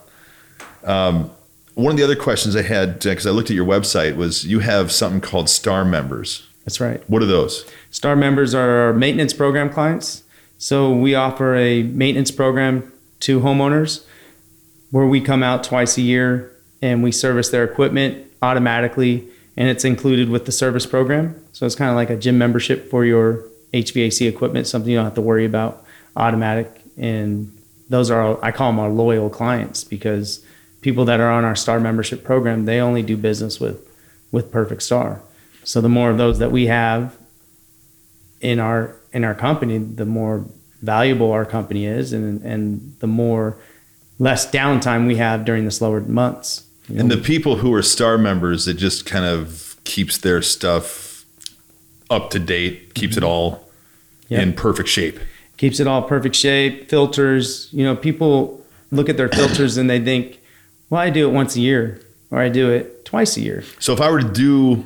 um, one of the other questions I had because I looked at your website was you have something called Star Members. That's right. What are those? Star members are our maintenance program clients. So we offer a maintenance program to homeowners where we come out twice a year and we service their equipment automatically and it's included with the service program. So it's kind of like a gym membership for your HVAC equipment, something you don't have to worry about, automatic. And those are, our, I call them our loyal clients because people that are on our Star membership program, they only do business with, with Perfect Star. So the more of those that we have, in our in our company, the more valuable our company is, and and the more less downtime we have during the slower months. You And the people who are Star members, it just kind of keeps their stuff up to date, keeps it mm-hmm. all Yeah. in perfect shape. keeps it all perfect shape. Filters, you know, people look at their filters and they think, "Well, I do it once a year, or I do it twice a year." So if I were to do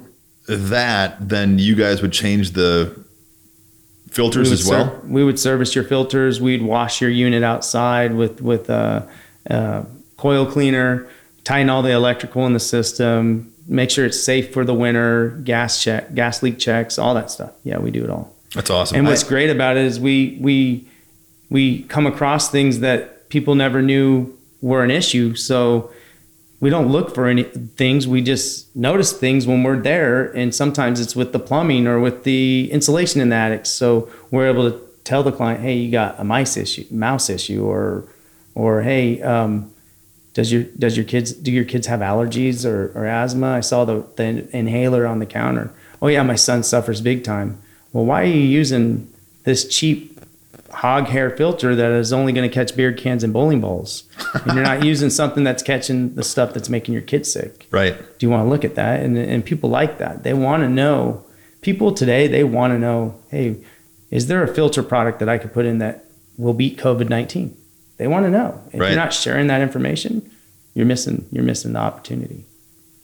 that, then you guys would change the filters as well. ser- we would service your filters. We'd wash your unit outside with with a, a coil cleaner, tighten all the electrical in the system, make sure it's safe for the winter, gas check, gas leak checks, all that stuff. Yeah, we do it all. That's awesome. And what's I- great about it is we we we come across things that people never knew were an issue. So we don't look for any things. We just notice things when we're there, and sometimes it's with the plumbing or with the insulation in the attic. So we're able to tell the client, "Hey, you got a mice issue, mouse issue," or or "Hey, um, does your does your kids do your kids have allergies or, or asthma? I saw the, the inhaler on the counter. Oh yeah, my son suffers big time. Well, why are you using this cheap hog hair filter that is only going to catch beer cans and bowling balls? And you're not using something that's catching the stuff that's making your kids sick. right. Do you want to look at that? And and people like that. They want to know. People today they want to know. Hey, is there a filter product that I could put in that will beat COVID nineteen? They want to know. If Right. you're not sharing that information, you're missing you're missing the opportunity.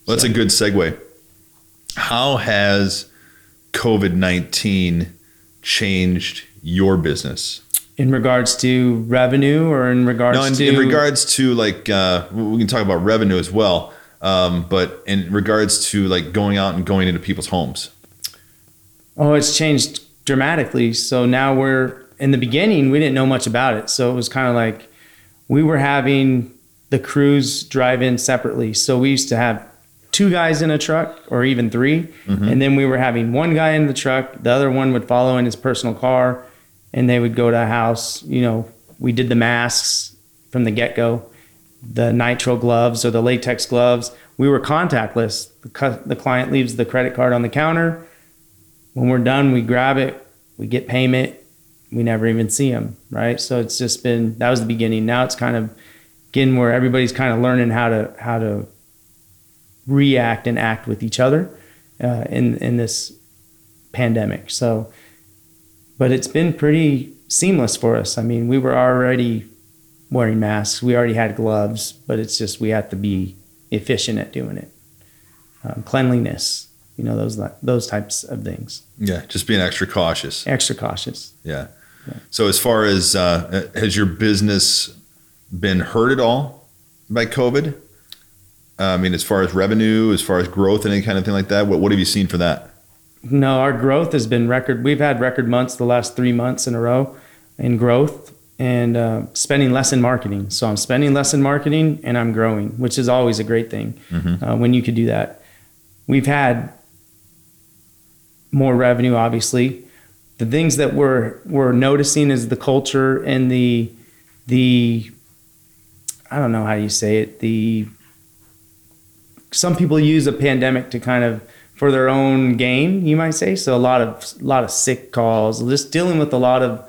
Well, that's a good segue. How has COVID 19 changed your business? In regards to revenue, or in regards No, in, to in regards to like, uh, we can talk about revenue as well. Um, but in regards to like going out and going into people's homes. Oh, it's changed dramatically. So now we're in the beginning, we didn't know much about it. So it was kind of like we were having the crews drive in separately. So we used to have two guys in a truck or even 3 And then we were having one guy in the truck, the other one would follow in his personal car, and they would go to a house. You know, we did the masks from the get go, the nitro gloves or the latex gloves. We were contactless. The, cu- the client leaves the credit card on the counter when we're done, we grab it, we get payment, we never even see them, right? So it's just been that was the beginning. Now it's kind of getting where everybody's kind of learning how to how to react and act with each other uh, in in this pandemic. So, but it's been pretty seamless for us. I mean, we were already wearing masks, we already had gloves, but it's just we have to be efficient at doing it. Um, cleanliness, you know, those those types of things. Yeah, just being extra cautious. Extra cautious. Yeah. So as far as uh, has your business been hurt at all by COVID? Uh, I mean, as far as revenue, as far as growth, and any kind of thing like that. What what have you seen for that? No, our growth has been record. We've had record months the last three months in a row in growth and uh, spending less in marketing. So I'm spending less in marketing and I'm growing, which is always a great thing uh, when you could do that. We've had more revenue, obviously. The things that we're we're noticing is the culture and the the I don't know how you say it the some people use a pandemic to kind of for their own gain, you might say. So a lot of a lot of sick calls, just dealing with a lot of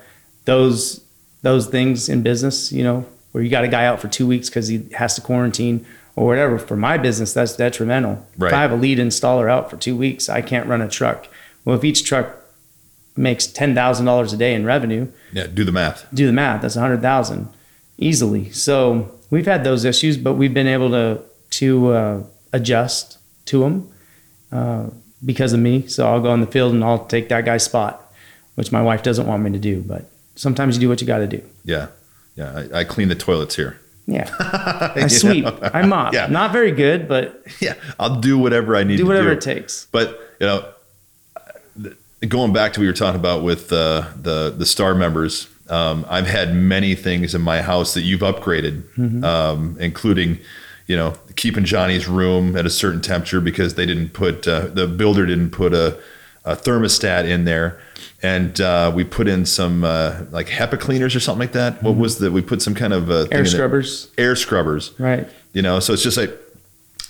those those things in business. You know, where you got a guy out for two weeks because he has to quarantine or whatever. For my business, that's detrimental. Right. If I have a lead installer out for two weeks, I can't run a truck. Well, if each truck makes ten thousand dollars a day in revenue, Yeah, do the math. do the math. That's a hundred thousand easily. So we've had those issues, but we've been able to to uh, adjust to them uh, because of me. So I'll go in the field and I'll take that guy's spot, which my wife doesn't want me to do. But sometimes you do what you got to do. Yeah, yeah. I, I clean the toilets here. Yeah, I sweep? I mop. Yeah. Not very good, but Yeah, I'll do whatever I need. To do whatever do. it takes. But you know, going back to what you were talking about with uh, the the star members, um, I've had many things in my house that you've upgraded, Mm-hmm. um, including, you know, keeping Johnny's room at a certain temperature because they didn't put uh, the builder didn't put a, a thermostat in there, and uh, we put in some uh, like HEPA cleaners or something like that. What was that? We put some kind of uh, Mm-hmm. Air scrubbers, air scrubbers right? you know so it's just like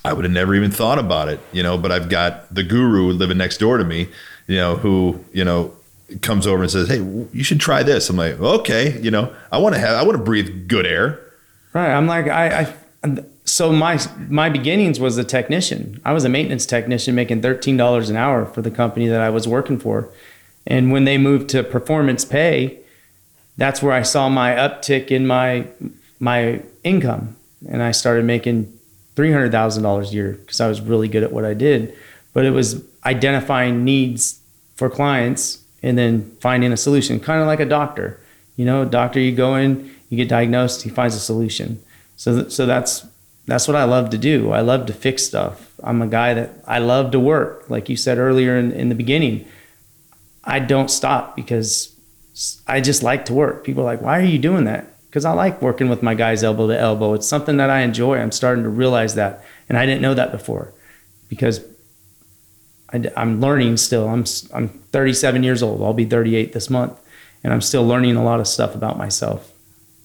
i would have never even thought about it you know but i've got the guru living next door to me you know who you know comes over and says hey you should try this i'm like okay you know i want to have i want to breathe good air Right. I'm like I, I so my my beginnings was a technician. I was a maintenance technician making thirteen dollars an hour for the company that I was working for. And when they moved to performance pay, that's where I saw my uptick in my my income. And I started making three hundred thousand dollars a year because I was really good at what I did. But it was identifying needs for clients and then finding a solution, kind of like a doctor. You know, doctor, you go in, you get diagnosed, he finds a solution. So, th- so that's that's what I love to do. I love to fix stuff. I'm a guy that I love to work, like you said earlier in, in the beginning. I don't stop because I just like to work. People are like, why are you doing that? Because I like working with my guys elbow to elbow. It's something that I enjoy. I'm starting to realize that, and I didn't know that before, because I, am learning still. I'm I'm 37 years old. I'll be 38 this month, and I'm still learning a lot of stuff about myself.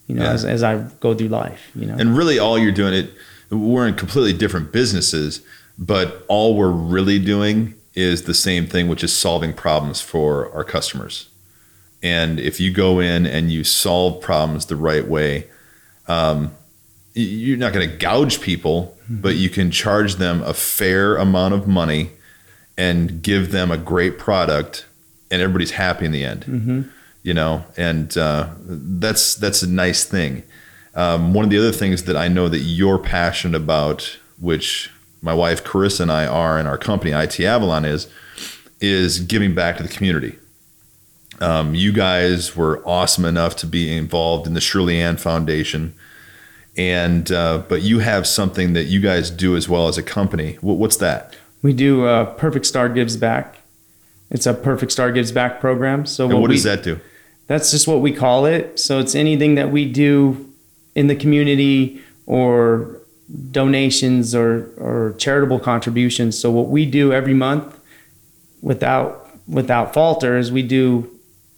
You know, Yeah. as, as I go through life. You know, and really all you're doing it we're in completely different businesses but all we're really doing is the same thing which is solving problems for our customers and if you go in and you solve problems the right way um, you're not going to gouge people but you can charge them a fair amount of money and give them a great product and everybody's happy in the end you know and uh, that's that's a nice thing um, one of the other things that I know that you're passionate about, which my wife Carissa and I are in our company IT Avalon is, is giving back to the community. Um, you guys were awesome enough to be involved in the Shirley Ann Foundation, and uh, but you have something that you guys do as well as a company. What, what's that? we do uh, Perfect Star Gives Back. It's a Perfect Star Gives Back program. So And what we, does that do? That's just what we call it. So it's anything that we do in the community or donations or, or charitable contributions. So what we do every month without without falter is we do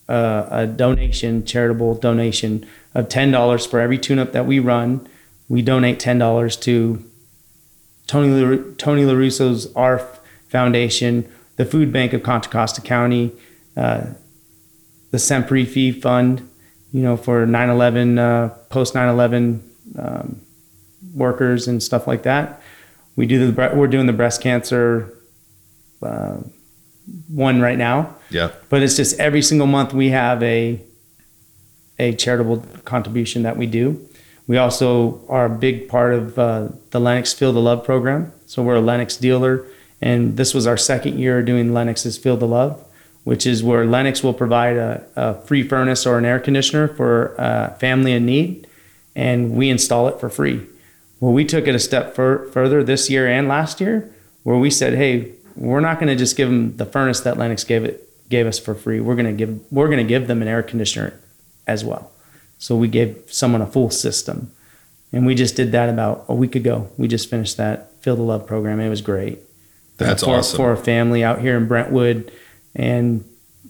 uh, a donation, charitable donation of ten dollars for every tune-up that we run. We donate ten dollars to Tony La- Tony La Russa's ARF Foundation, the Food Bank of Contra Costa County, uh, the Semper Fi Fund, you know, for 9/11 uh, post 9/11 um, workers and stuff like that. We do the we're doing the breast cancer uh, one right now, Yeah. but it's just every single month we have a a charitable contribution that we do. We also are a big part of uh, the Lennox Feel the Love program. So we're a Lennox dealer, and this was our second year doing Lennox's Feel the Love, which is where Lennox will provide a, a free furnace or an air conditioner for a family in need, and we install it for free. Well, we took it a step fur- further this year and last year, where we said, "Hey, we're not going to just give them the furnace that Lennox gave it gave us for free. We're going to give we're going to give them an air conditioner as well." So we gave someone a full system, and we just did that about a week ago. We just finished that Feel the Love program. It was great. That's for, awesome. for a family out here in Brentwood, and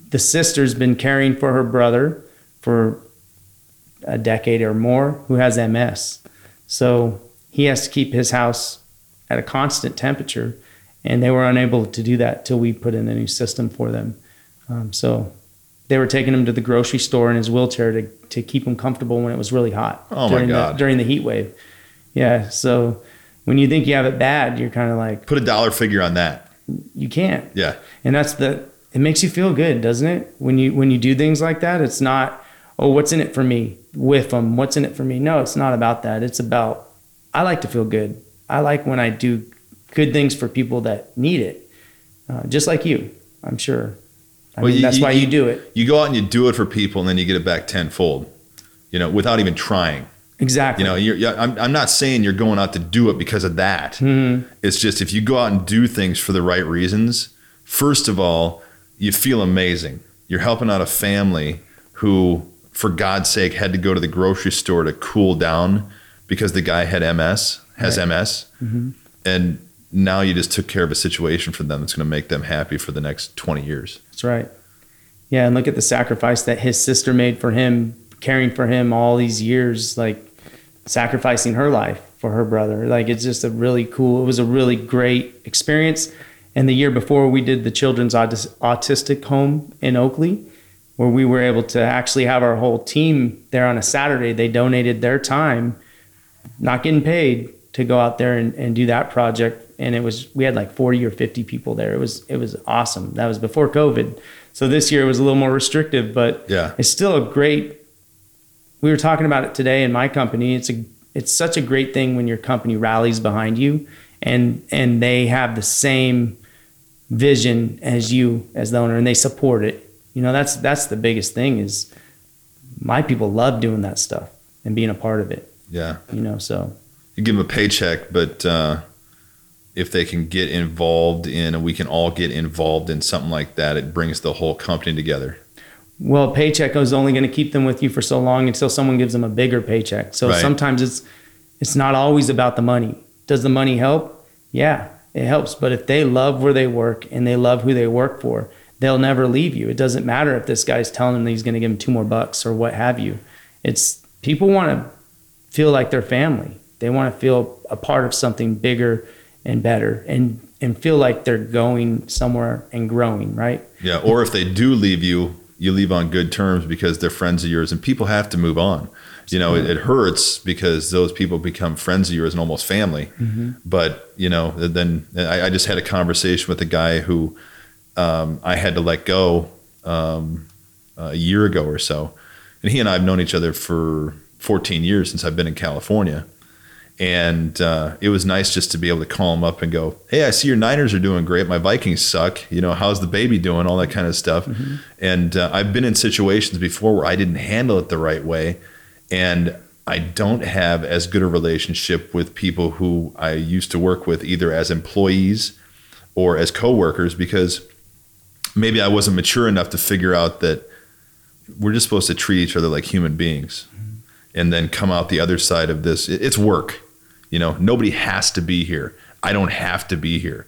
the sister's been caring for her brother for a decade or more who has MS. So he has to keep his house at a constant temperature, and they were unable to do that till we put in a new system for them. Um, so they were taking him to the grocery store in his wheelchair to, to keep him comfortable when it was really hot Oh my during God. the during the heat wave. Yeah, so when you think you have it bad, you're kind of like Put a dollar figure on that. you can't Yeah. and that's the it makes you feel good doesn't it when you when you do things like that it's not oh what's in it for me with them what's in it for me no it's not about that it's about i like to feel good i like when i do good things for people that need it uh, just like you i'm sure i Well, mean you- that's you- why you do it You go out and you do it for people, and then you get it back tenfold. You know, without even trying. exactly You know, I'm, I'm not saying you're going out to do it because of that. Mm-hmm. It's just if you go out and do things for the right reasons, first of all, you feel amazing. You're helping out a family who, for God's sake, had to go to the grocery store to cool down because the guy had MS, has MS. Mm-hmm. And now you just took care of a situation for them that's going to make them happy for the next 20 years. That's right. Yeah, and look at the sacrifice that his sister made for him, caring for him all these years, like sacrificing her life for her brother. Like it's just a really cool. It was a really great experience. And the year before, we did the children's autis- autistic home in Oakley, where we were able to actually have our whole team there on a Saturday. They donated their time, not getting paid, to go out there and, and do that project. And it was we had like 40 or 50 people there. It was it was awesome. That was before COVID. So this year it was a little more restrictive, but Yeah. it's still a great. We were talking about it today in my company. It's a it's such a great thing when your company rallies behind you and and they have the same vision as you as the owner and they support it. You know, that's that's the biggest thing is my people love doing that stuff and being a part of it. Yeah. You know, so you give them a paycheck, but uh, if they can get involved in, and we can all get involved in something like that, it brings the whole company together. well, paycheck is only going to keep them with you for so long until someone gives them a bigger paycheck. So Right. sometimes it's it's not always about the money. Does the money help? Yeah, it helps. But if they love where they work and they love who they work for, they'll never leave you. It doesn't matter if this guy's telling them he's going to give them two more bucks or what have you. It's people want to feel like they're family. They want to feel a part of something bigger and better and and feel like they're going somewhere and growing, right? Yeah. Or if they do leave you, you leave on good terms because they're friends of yours, and people have to move on. You know, it, it hurts because those people become friends of yours and almost family. But you know, then I, I just had a conversation with a guy who um, I had to let go um, a year ago or so, and he and I have known each other for 14 years since I've been in California. And uh, it was nice just to be able to call him up and go, "Hey, I see your Niners are doing great. My Vikings suck. You know, how's the baby doing? All that kind of stuff." And uh, I've been in situations before where I didn't handle it the right way, and I don't have as good a relationship with people who I used to work with, either as employees or as coworkers, because maybe I wasn't mature enough to figure out that we're just supposed to treat each other like human beings, mm-hmm. and then come out the other side of this. It's work. You know, nobody has to be here. I don't have to be here.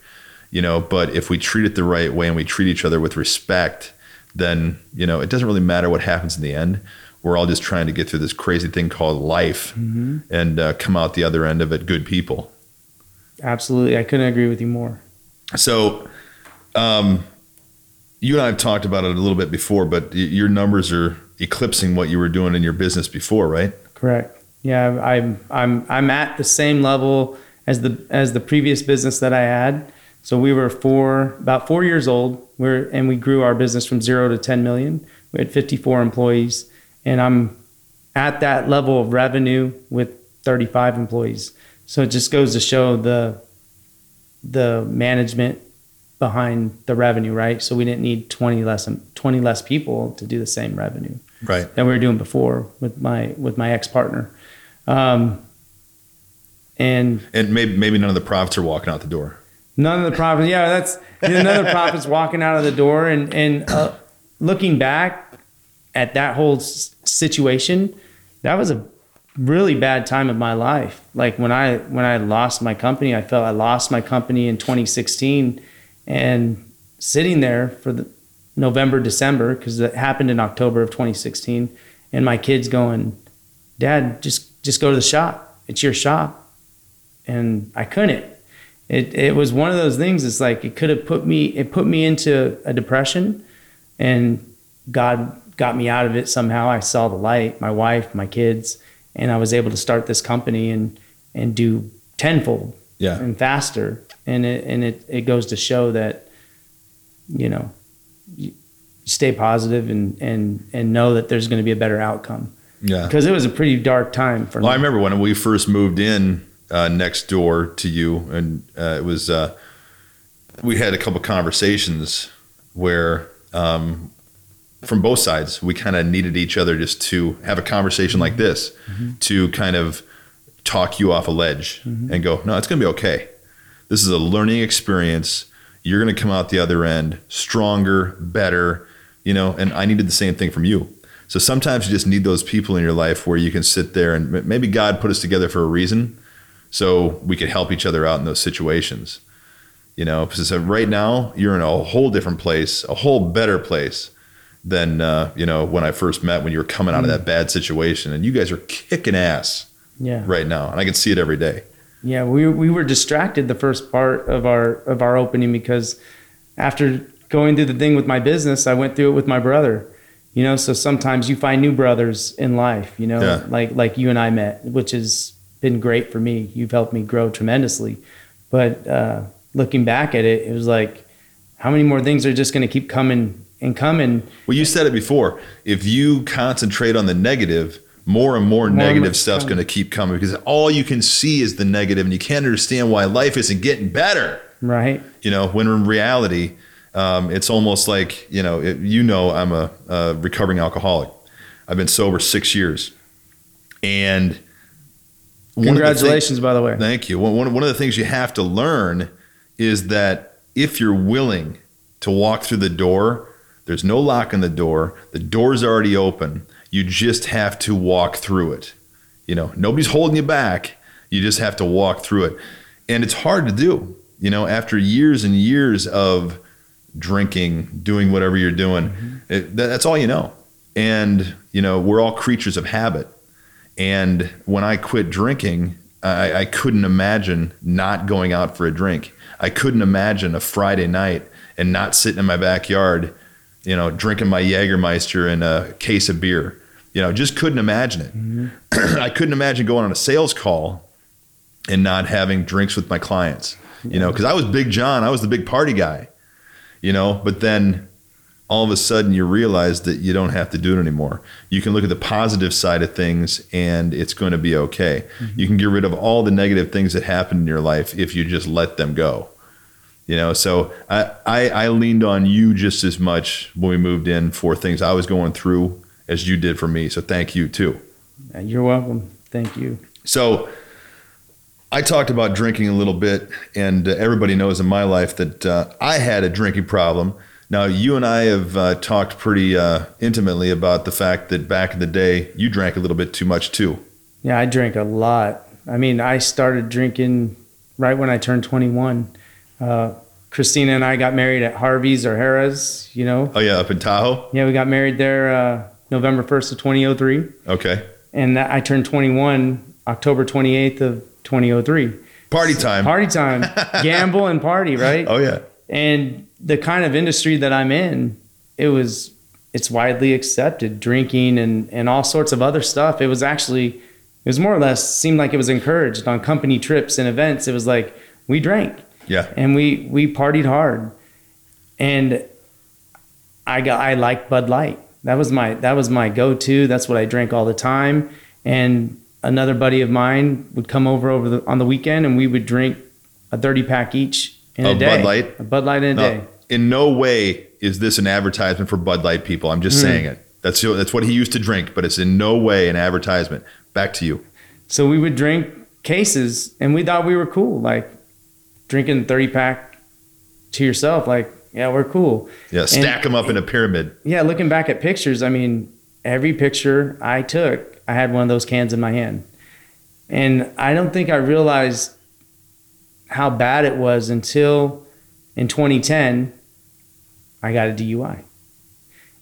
You know, but if we treat it the right way and we treat each other with respect, then, you know, it doesn't really matter what happens in the end. We're all just trying to get through this crazy thing called life and uh, come out the other end of it good people. Absolutely. I couldn't agree with you more. So, um, you and I have talked about it a little bit before, but y- your numbers are eclipsing what you were doing in your business before, right? Correct. Yeah, I'm I'm I'm at the same level as the as the previous business that I had. So we were four about four years old. We're and we grew our business from zero to ten million. We had 54 employees, and I'm at that level of revenue with 35 employees. So it just goes to show the the management behind the revenue, right? So we didn't need 20 less 20 less people to do the same revenue Right. that we were doing before with my with my ex partner. Um, and And maybe maybe none of the profits are walking out the door. none of the profits, yeah, that's none of the profits walking out of the door. And and uh, looking back at that whole s- situation, that was a really bad time of my life. Like when I when I lost my company, I felt I lost my company in 2016, and sitting there for the November December because it happened in October of 2016, and my kids going, Dad, just just go to the shop. It's your shop, and I couldn't. It it was one of those things. It's like it could have put me it put me into a depression, and God got me out of it somehow. I saw the light. My wife, my kids, and I was able to start this company and and do tenfold Yeah. and faster. And it and it it goes to show that you know you stay positive and and and know that there's going to be a better outcome Yeah. because it was a pretty dark time for me. Well, I remember when we first moved in uh, next door to you, and uh, it was uh, we had a couple conversations where um, from both sides we kind of needed each other just to have a conversation like this mm-hmm. to kind of talk you off a ledge mm-hmm. and go, no, it's going to be okay. This is a learning experience. You're going to come out the other end stronger, better, you know. And I needed the same thing from you. So sometimes you just need those people in your life where you can sit there and maybe God put us together for a reason, so we could help each other out in those situations. You know, because right now you're in a whole different place, a whole better place than uh, you know when I first met when you were coming out of that bad situation, and you guys are kicking ass yeah right now, and I can see it every day. Yeah, we we were distracted the first part of our of our opening because after going through the thing with my business, I went through it with my brother. You know, so sometimes you find new brothers in life, you know, Yeah. like like you and I met, which has been great for me. You've helped me grow tremendously. But uh, looking back at it, it was like how many more things are just going to keep coming and coming? Well, you said it before. If you concentrate on the negative, more and more, More and negative more stuff's going to keep coming because all you can see is the negative, and you can't understand why life isn't getting better. Right? You know, when in reality, um, it's almost like you know, it, you know, I'm a, a recovering alcoholic. I've been sober six years, and of the Congratulations, by the way. Thank you. One one of the things you have to learn is that if you're willing to walk through the door, there's no lock on the door. The door's already open. You just have to walk through it. You know, nobody's holding you back. You just have to walk through it. And it's hard to do. You know, after years and years of drinking, doing whatever you're doing, mm-hmm. it, that, that's all you know. And, you know, we're all creatures of habit. And when I quit drinking, I, I couldn't imagine not going out for a drink. I couldn't imagine a Friday night and not sitting in my backyard, you know, drinking my Jägermeister and a case of beer. You know, just couldn't imagine it. Mm-hmm. I couldn't imagine going on a sales call and not having drinks with my clients. You know, because I was Big John, I was the big party guy. You know, but then all of a sudden you realize that you don't have to do it anymore. You can look at the positive side of things and it's going to be okay. Mm-hmm. You can get rid of all the negative things that happen in your life if you just let them go. You know, so I, I, I leaned on you just as much when we moved in for things I was going through as you did for me. So thank you too. You're welcome. Thank you. So I talked about drinking a little bit, and uh, everybody knows in my life that uh, I had a drinking problem. Now, you and I have uh, talked pretty uh, intimately about the fact that back in the day, you drank a little bit too much too. Yeah, I drank a lot. I mean, I started drinking right when I turned 21. Uh, Christina and I got married at Harvey's or Harrah's, you know. Oh, yeah, up in Tahoe? Yeah, we got married there uh, November 1st of 2003. Okay. And that, I turned 21 October 28th of 2003. Party time. Party time, gamble and party, right? Oh, yeah. and the kind of industry that I'm in, it was it's widely accepted drinking and and all sorts of other stuff. It was actually It was more or less seemed like it was encouraged on company trips and events. It was like we drank Yeah. and we we partied hard, and I got I liked Bud Light. That was my that was my go to. That's what I drank all the time. And another buddy of mine would come over over the, on the weekend, and we would drink a thirty pack each in a Of day. Bud Light? a Bud Light in a day. No, in no way is this an advertisement for Bud Light people. I'm just mm. saying it. That's that's what he used to drink, but it's in no way an advertisement. Back to you. So we would drink cases, and we thought we were cool, like drinking thirty pack to yourself. Like, yeah, we're cool. Yeah, And- stack them up in a pyramid. yeah, looking back at pictures, I mean, every picture I took, I had one of those cans in my hand. And I don't think I realized how bad it was until in 2010, I got a DUI.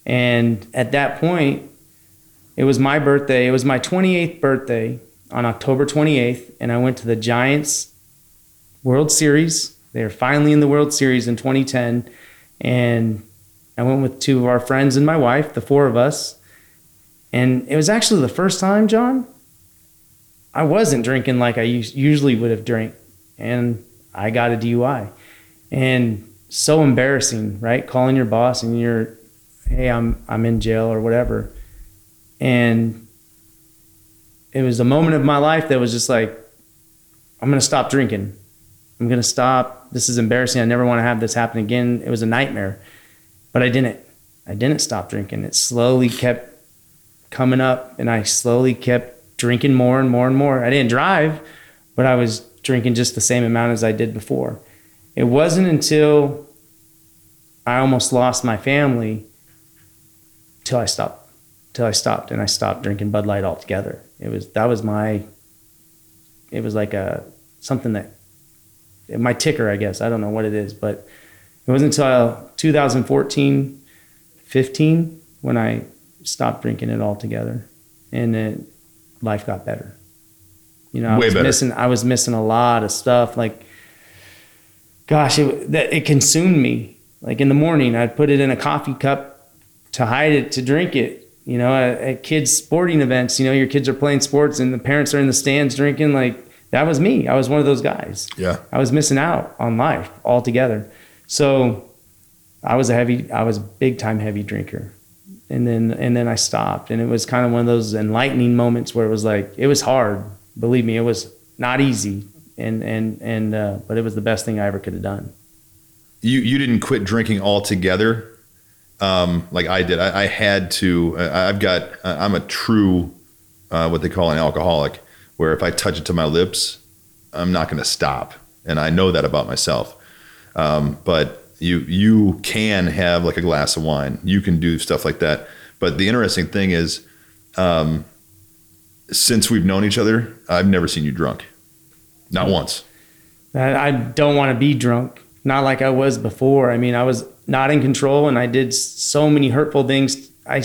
And at that point, it was my birthday. It was my 28th birthday on October 28th. And I went to the Giants World Series. They were finally in the World Series in 2010. And I went with two of our friends and my wife, the four of us. And it was actually the first time, John, I wasn't drinking like I usually would have drank. And I got a DUI. And so embarrassing, right? Calling your boss and you're, hey, I'm I'm in jail or whatever. And it was a moment of my life that was just like, I'm gonna stop drinking. I'm gonna stop. This is embarrassing. I never want to have this happen again. It was a nightmare. But I didn't. I didn't stop drinking. It slowly kept coming up and I slowly kept drinking more and more and more. I didn't drive, but I was drinking just the same amount as I did before. It wasn't until I almost lost my family till I stopped. Till I stopped and I stopped drinking Bud Light altogether. It was that was my it was like a something that my ticker, I guess. I don't know what it is, but it wasn't until 2014, 15 when I stopped drinking it altogether, and then life got better. You know, I Way was better. missing. I was missing a lot of stuff. Like, gosh, it that it consumed me. Like in the morning, I'd put it in a coffee cup to hide it, to drink it. You know, at, at kids' sporting events, you know, your kids are playing sports and the parents are in the stands drinking. Like that was me. I was one of those guys. Yeah. I was missing out on life altogether. So I was a heavy, I was a big time heavy drinker. And then, and then I stopped and it was kind of one of those enlightening moments where it was like, it was hard. Believe me, it was not easy. And, and, and, uh, but it was the best thing I ever could have done. You you didn't quit drinking altogether, um, like I did. I, I had to. I've got. I'm a true, uh, what they call an alcoholic, where if I touch it to my lips, I'm not going to stop, and I know that about myself. Um, but you you can have like a glass of wine. You can do stuff like that. But the interesting thing is, um, since we've known each other, I've never seen you drunk, not once. I, don't want to be drunk, not like I was before. I mean, I was not in control, and I did so many hurtful things. I,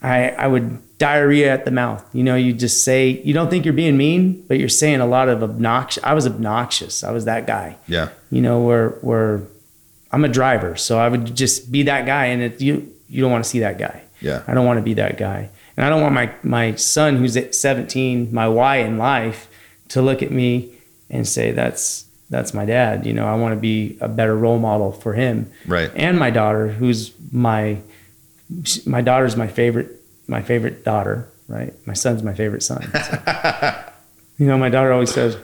I, I would diarrhea at the mouth. You know, you just say you don't think you're being mean, but you're saying a lot of obnoxious. I was obnoxious. I was that guy. Yeah. You know, where where I'm a driver, so I would just be that guy, and it, you you don't want to see that guy. Yeah. I don't want to be that guy. And I don't want my, my son who's at 17, my why in life, to look at me and say, that's, that's my dad. You know, I want to be a better role model for him. Right. And my daughter, who's my, my daughter's my favorite, my favorite daughter, right? My son's my favorite son. So, you know, my daughter always says,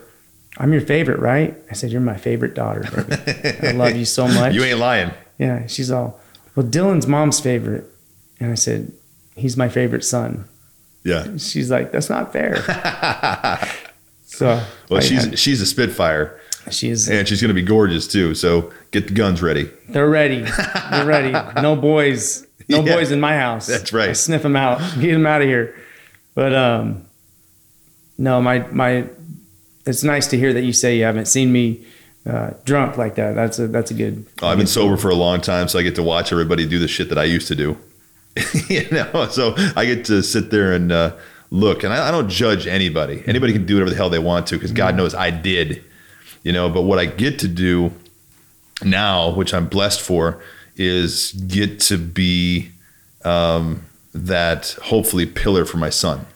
I'm your favorite, right? I said, You're my favorite daughter, baby. I love you so much. You ain't lying. Yeah, she's all, well, Dylan's mom's favorite. And I said, he's my favorite son. Yeah. She's like, that's not fair. so, Well, I- she's she's a Spitfire, she's, and she's going to be gorgeous too. So get the guns ready. they're ready. They're ready. No boys, no Yeah, boys in my house. that's right. I sniff them out, get them out of here. But, um, no, my, my, it's nice to hear that you say you haven't seen me uh, drunk like that. That's a, that's a good, Oh, I've been sober for a long time, so I get to watch everybody do the shit that I used to do. you know, so I get to sit there and uh, look, and I, I don't judge anybody. Anybody can do whatever the hell they want to, because God knows I did. You know, but what I get to do now, which I'm blessed for, is get to be um, that hopefully pillar for my son.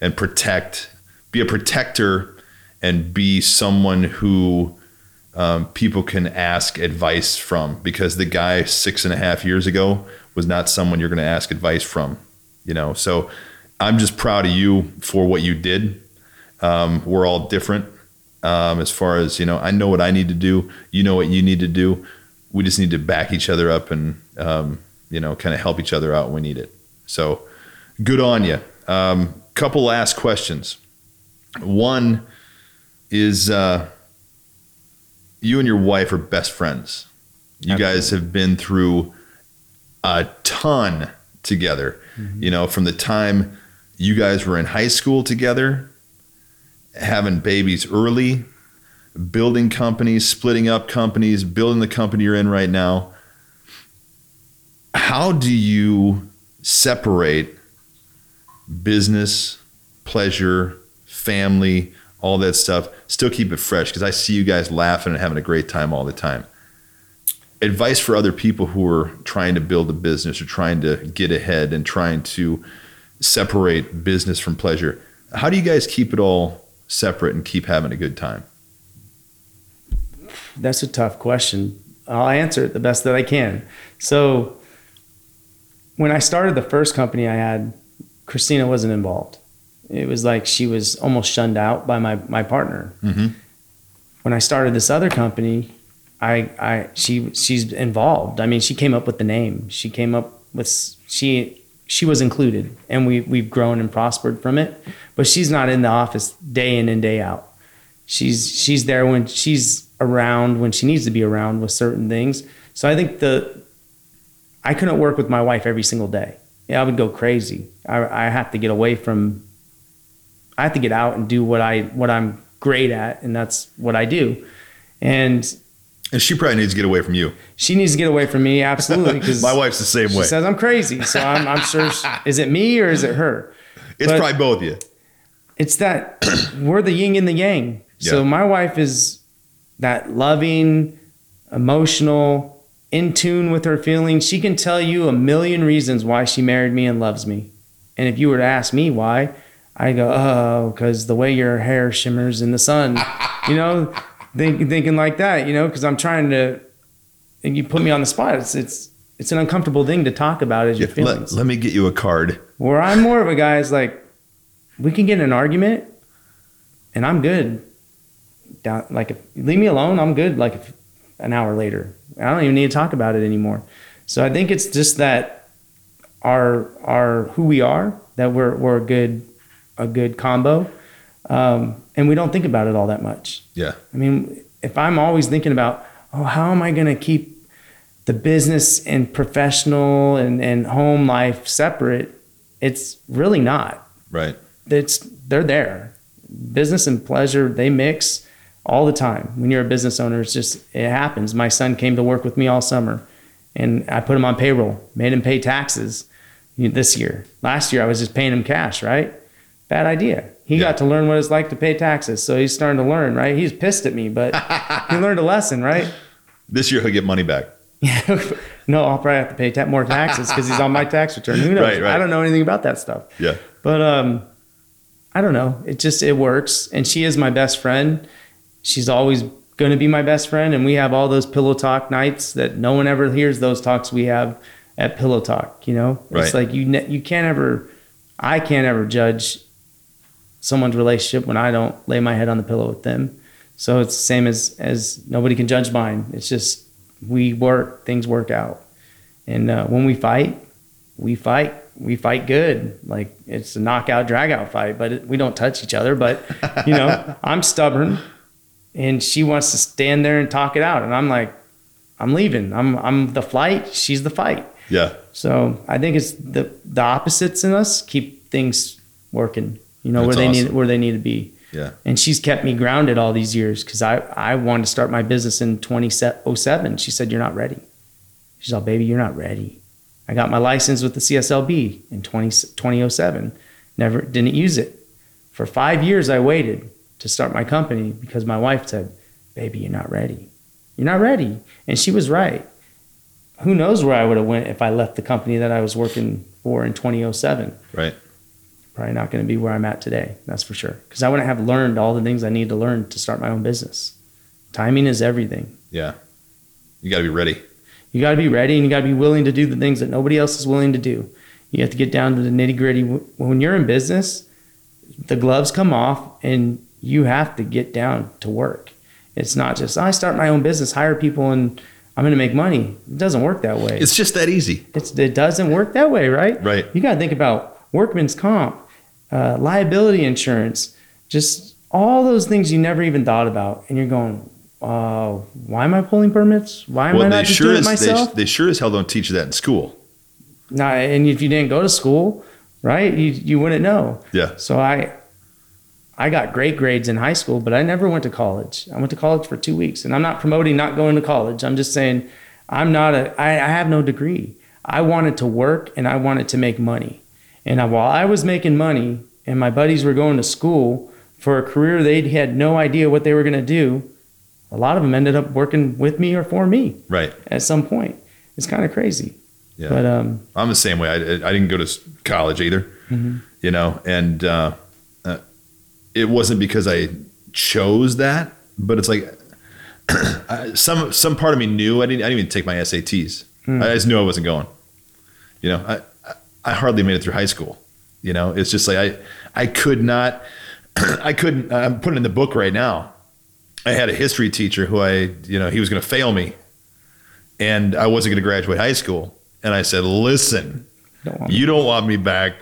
and protect, be a protector, and be someone who um, people can ask advice from. Because the guy six and a half years ago was not someone you're going to ask advice from. You know, so I'm just proud of you for what you did. Um, we're all different um, as far as you know. I know what I need to do. You know what you need to do. We just need to back each other up and um, you know kind of help each other out when we need it. So good on you. Um, couple last questions. One is uh, you and your wife are best friends. You guys have been through a ton together. You know, from the time you guys were in high school together, having babies early, building companies, splitting up companies, building the company you're in right now. How do you separate business, pleasure, family, all that stuff, still keep it fresh? Because I see you guys laughing and having a great time all the time. Advice for other people who are trying to build a business or trying to get ahead and trying to separate business from pleasure. How do you guys keep it all separate and keep having a good time? That's a tough question. I'll answer it the best that I can. So, when I started the first company I had, Christina wasn't involved. It was like she was almost shunned out by my my partner. Mm-hmm. When I started this other company, I I she she's involved. I mean, she came up with the name. She came up with she she was included, and we we've grown and prospered from it. But she's not in the office day in and day out she's she's there when she's around when she needs to be around with certain things so i think the i couldn't work with my wife every single day yeah i would go crazy i, I have to get away from i have to get out and do what i what i'm great at and that's what i do and And she probably needs to get away from you. she needs to get away from me absolutely because My wife's the same way. she way. says i'm crazy so i'm, I'm sure she- is it me or is it her It's but- probably both of you. it's that we're the yin and the yang. So my wife is that loving, emotional, in tune with her feelings. She can tell you a million reasons why she married me and loves me. And if you were to ask me why, I go, oh, because the way your hair shimmers in the sun, you know, think, thinking like that, you know, because I'm trying to, and you put me on the spot. It's, it's, it's an uncomfortable thing to talk about as your Let, feelings. let me get you a card. Where I'm more of a guy is like, we can get in an argument, and I'm good. Down, like if leave me alone, I'm good. Like if, an hour later, I don't even need to talk about it anymore. So I think it's just that our our who we are that we're we're a good a good combo, um, and we don't think about it all that much. Yeah. I mean, if I'm always thinking about, oh, how am I going to keep the business and professional and, and home life separate? It's really not. Right. It's they're there. Business and pleasure they mix all the time. When you're a business owner, it's just it happens. My son came to work with me all summer, and I put him on payroll, made him pay taxes this year. Last year I was just paying him cash, right? Bad idea. He Yeah. got to learn what it's like to pay taxes, so he's starting to learn, right? He's pissed at me, but he learned a lesson, right? This year he'll get money back. no, I'll probably have to pay ta- more taxes because he's on my tax return. Who knows? Right, right. I don't know anything about that stuff. Yeah. But um, I don't know. It just it works, and she is my best friend. She's always going to be my best friend, and we have all those pillow talk nights that no one ever hears. Those talks we have at Pillow Talk. You know, it's like you ne- you can't ever, I can't ever judge someone's relationship when I don't lay my head on the pillow with them. So it's the same as as nobody can judge mine. It's just we work, things work out, and uh, when we fight, we fight. We fight good. Like it's a knockout, drag out fight, but it, we don't touch each other. But you know, I'm stubborn, and she wants to stand there and talk it out, and I'm like, I'm leaving. I'm I'm the flight. She's the fight. Yeah. So I think it's the the opposites in us keep things working. You know That's where they need where they need to be. Yeah. And she's kept me grounded all these years because I, I wanted to start my business in 2007. She said, You're not ready. She's all, Baby, you're not ready. I got my license with the CSLB in 20, 2007. Never didn't use it. For five years, I waited to start my company because my wife said, Baby, you're not ready. You're not ready. And she was right. Who knows where I would have went if I left the company that I was working for in 2007. Right. probably not going to be where I'm at today. That's for sure. Because I wouldn't have learned all the things I need to learn to start my own business. Timing is everything. Yeah. You got to be ready. You got to be ready and you got to be willing to do the things that nobody else is willing to do. You have to get down to the nitty gritty. When you're in business, the gloves come off and you have to get down to work. It's not just, I start my own business, hire people, and I'm going to make money. It doesn't work that way. It's just that easy. It's, it doesn't work that way, right? Right. You got to think about workman's comp, uh, liability insurance, just all those things you never even thought about. And you're going, uh, why am I pulling permits? Why am I not just sure, doing it myself? they, they sure as hell don't teach you that in school. No, and if you didn't go to school, right, you you wouldn't know. Yeah. So I I got great grades in high school, but I never went to college. I went to college for two weeks, and I'm not promoting not going to college. I'm just saying I'm not a I, I have no degree. I wanted to work and I wanted to make money. And I, while I was making money, and my buddies were going to school for a career they had no idea what they were going to do, a lot of them ended up working with me or for me Right. at some point. It's kind of crazy. Yeah. But um, I'm the same way. I, I didn't go to college either, you know, and uh, it wasn't because I chose that, but it's like some some part of me knew I didn't. I didn't even take my SATs. Hmm. I just knew I wasn't going. You know, I I- hardly made it through high school. You know, it's just like I I could not. I couldn't. I'm putting it in the book right now. I had a history teacher who I, you know, he was going to fail me, and I wasn't going to graduate high school. And I said, "Listen, don't you don't want me back.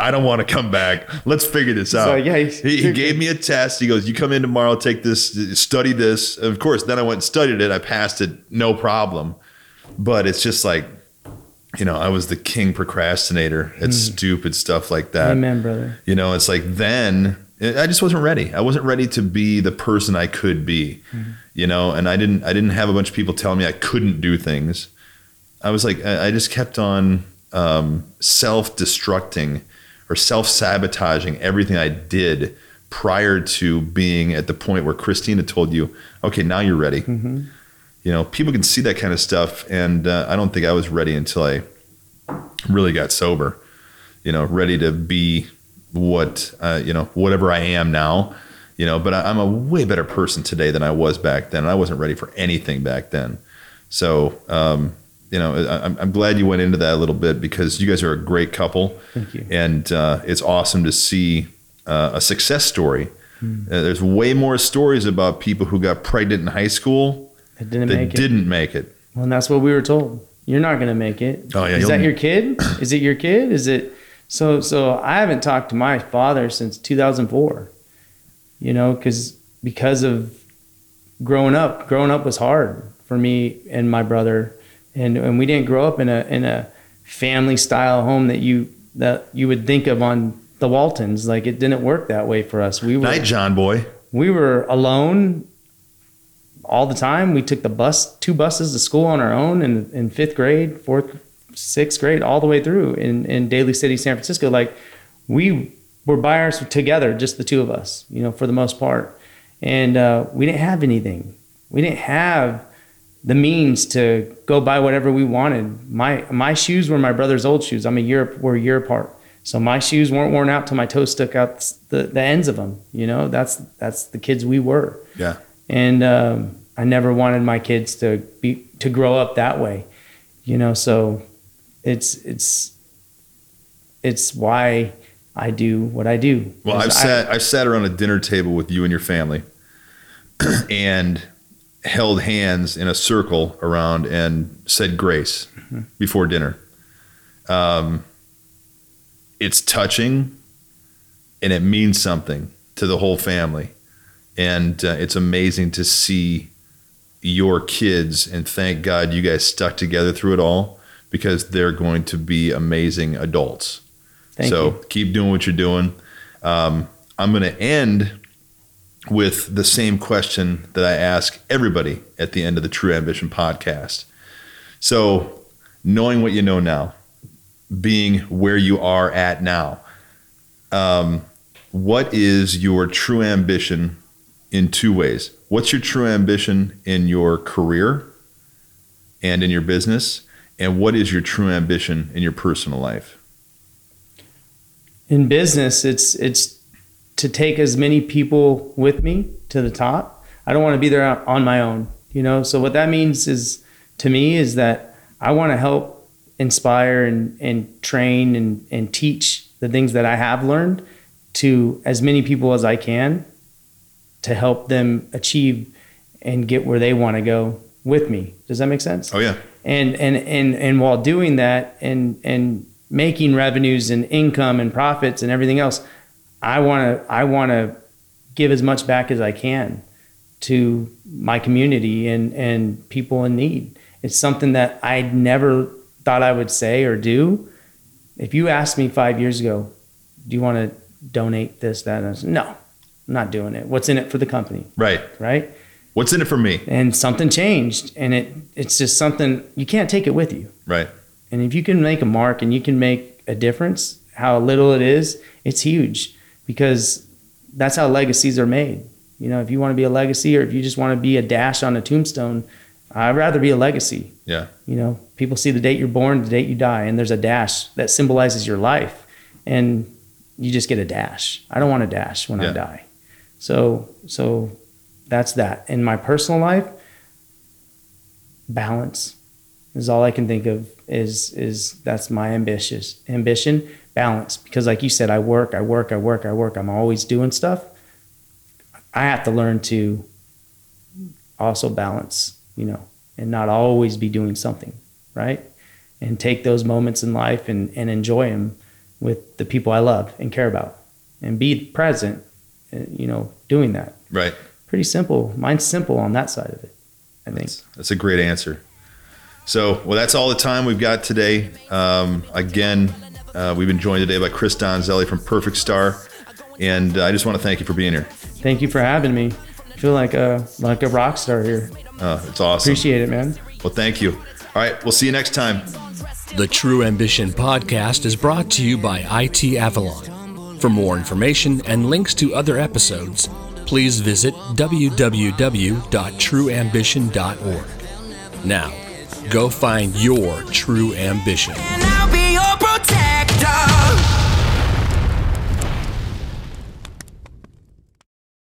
I don't want to come back. Let's figure this out." So, yeah, he, he gave me a test. He goes, "You come in tomorrow, take this, study this." Of course, then I went and studied it. I passed it, no problem. But it's just like, you know, I was the king procrastinator at hmm. stupid stuff like that. Amen, brother. You know, it's like then eh, I just wasn't ready. I wasn't ready to be the person I could be. Hmm. You know, and I didn't I didn't have a bunch of people telling me I couldn't do things. I was like I I just kept on um, self-destructing or self-sabotaging everything I did prior to being at the point where Christina told you, "Okay, now you're ready." You know, people can see that kind of stuff, and uh, I don't think I was ready until I really got sober you know, ready to be what, uh, you know, whatever I am now, you know, but I, I'm a way better person today than I was back then. I wasn't ready for anything back then. So, um, you know, I, I'm- I'm glad you went into that a little bit because you guys are a great couple. Thank you. And uh, it's awesome to see uh, a success story. Uh, there's way more stories about people who got pregnant in high school It didn't that make it. didn't make it. Well, and that's what we were told. You're not going to make it. Oh, yeah, Is that your kid? Is it your kid? Is it so? So I haven't talked to my father since 2004. You know, because because of growing up. Growing up was hard for me and my brother, and and we didn't grow up in a in a family style home that you that you would think of on the Waltons. Like it didn't work that way for us. We were Night, John boy. we were alone all the time. We took the bus, two buses to school on our own in, in fifth grade, fourth, sixth grade, all the way through in, in Daly City, San Francisco. Like we were by ourselves together, just the two of us, you know, for the most part. And uh, we didn't have anything. We didn't have the means to go buy whatever we wanted. My my shoes were my brother's old shoes. I'm a year we're a year apart. So my shoes weren't worn out till my toes stuck out the, the ends of them. You know, that's that's the kids we were Yeah. and um, I never wanted my kids to be to grow up that way, you know. So it's it's it's why I do what I do. Well, I've I- sat I've sat around a dinner table with you and your family, and held hands in a circle around and said grace before dinner. Um, it's touching, and it means something to the whole family, and uh, it's amazing to see your kids. And thank God you guys stuck together through it all because they're going to be amazing adults Thank so you. keep doing what you're doing. Um, I'm going to end with the same question that I ask everybody at the end of the True Ambition podcast. So, knowing what you know now, being where you are at now, um, what is your true ambition in two ways? What's your true ambition in your career and in your business? And what is your true ambition in your personal life? in business, it's it's to take as many people with me to the top. I don't want to be there on my own, you know. So what that means is to me is that I want to help inspire and, and train and, and teach the things that I have learned to as many people as I can to help them achieve and get where they want to go with me. Does that make sense? Oh yeah. and and and and while doing that and and making revenues and income and profits and everything else i want to i want to give as much back as i can to my community and and people in need. It's something that i never thought i would say or do. If you asked me five years ago do you want to donate this that and I said, no i'm not doing it. What's in it for the company? Right. right? What's in it for me? and something changed and it it's just something you can't take it with you. Right. and if you can make a mark and you can make a difference how little it is it's huge because that's how legacies are made. You know if you want to be a legacy or if you just want to be a dash on a tombstone i'd rather be a legacy. Yeah. you know people see the date you're born the date you die and there's a dash that symbolizes your life and you just get a dash. I don't want a dash when Yeah. i die. So so that's that. In my personal life balance is all i can think of is is that's my ambitious ambition balance because like you said i work i work i work i work i'm always doing stuff i have to learn to also balance you know and not always be doing something right and take those moments in life and, and enjoy them with the people i love and care about and be present uh, you know doing that Right. pretty simple mine's simple on that side of it i think That's, that's a great answer. So, well, that's all the time we've got today. Um, again, uh, we've been joined today by Chris Donzelli from Perfect Star, and uh, I just want to thank you for being here. thank you for having me I feel like a like a rock star here Uh, it's awesome. appreciate it man Well, thank you. All right, we'll see you next time. The True Ambition podcast is brought to you by IT Avalon. For more information and links to other episodes, please visit www.trueambition.org. Now, go find your true ambition.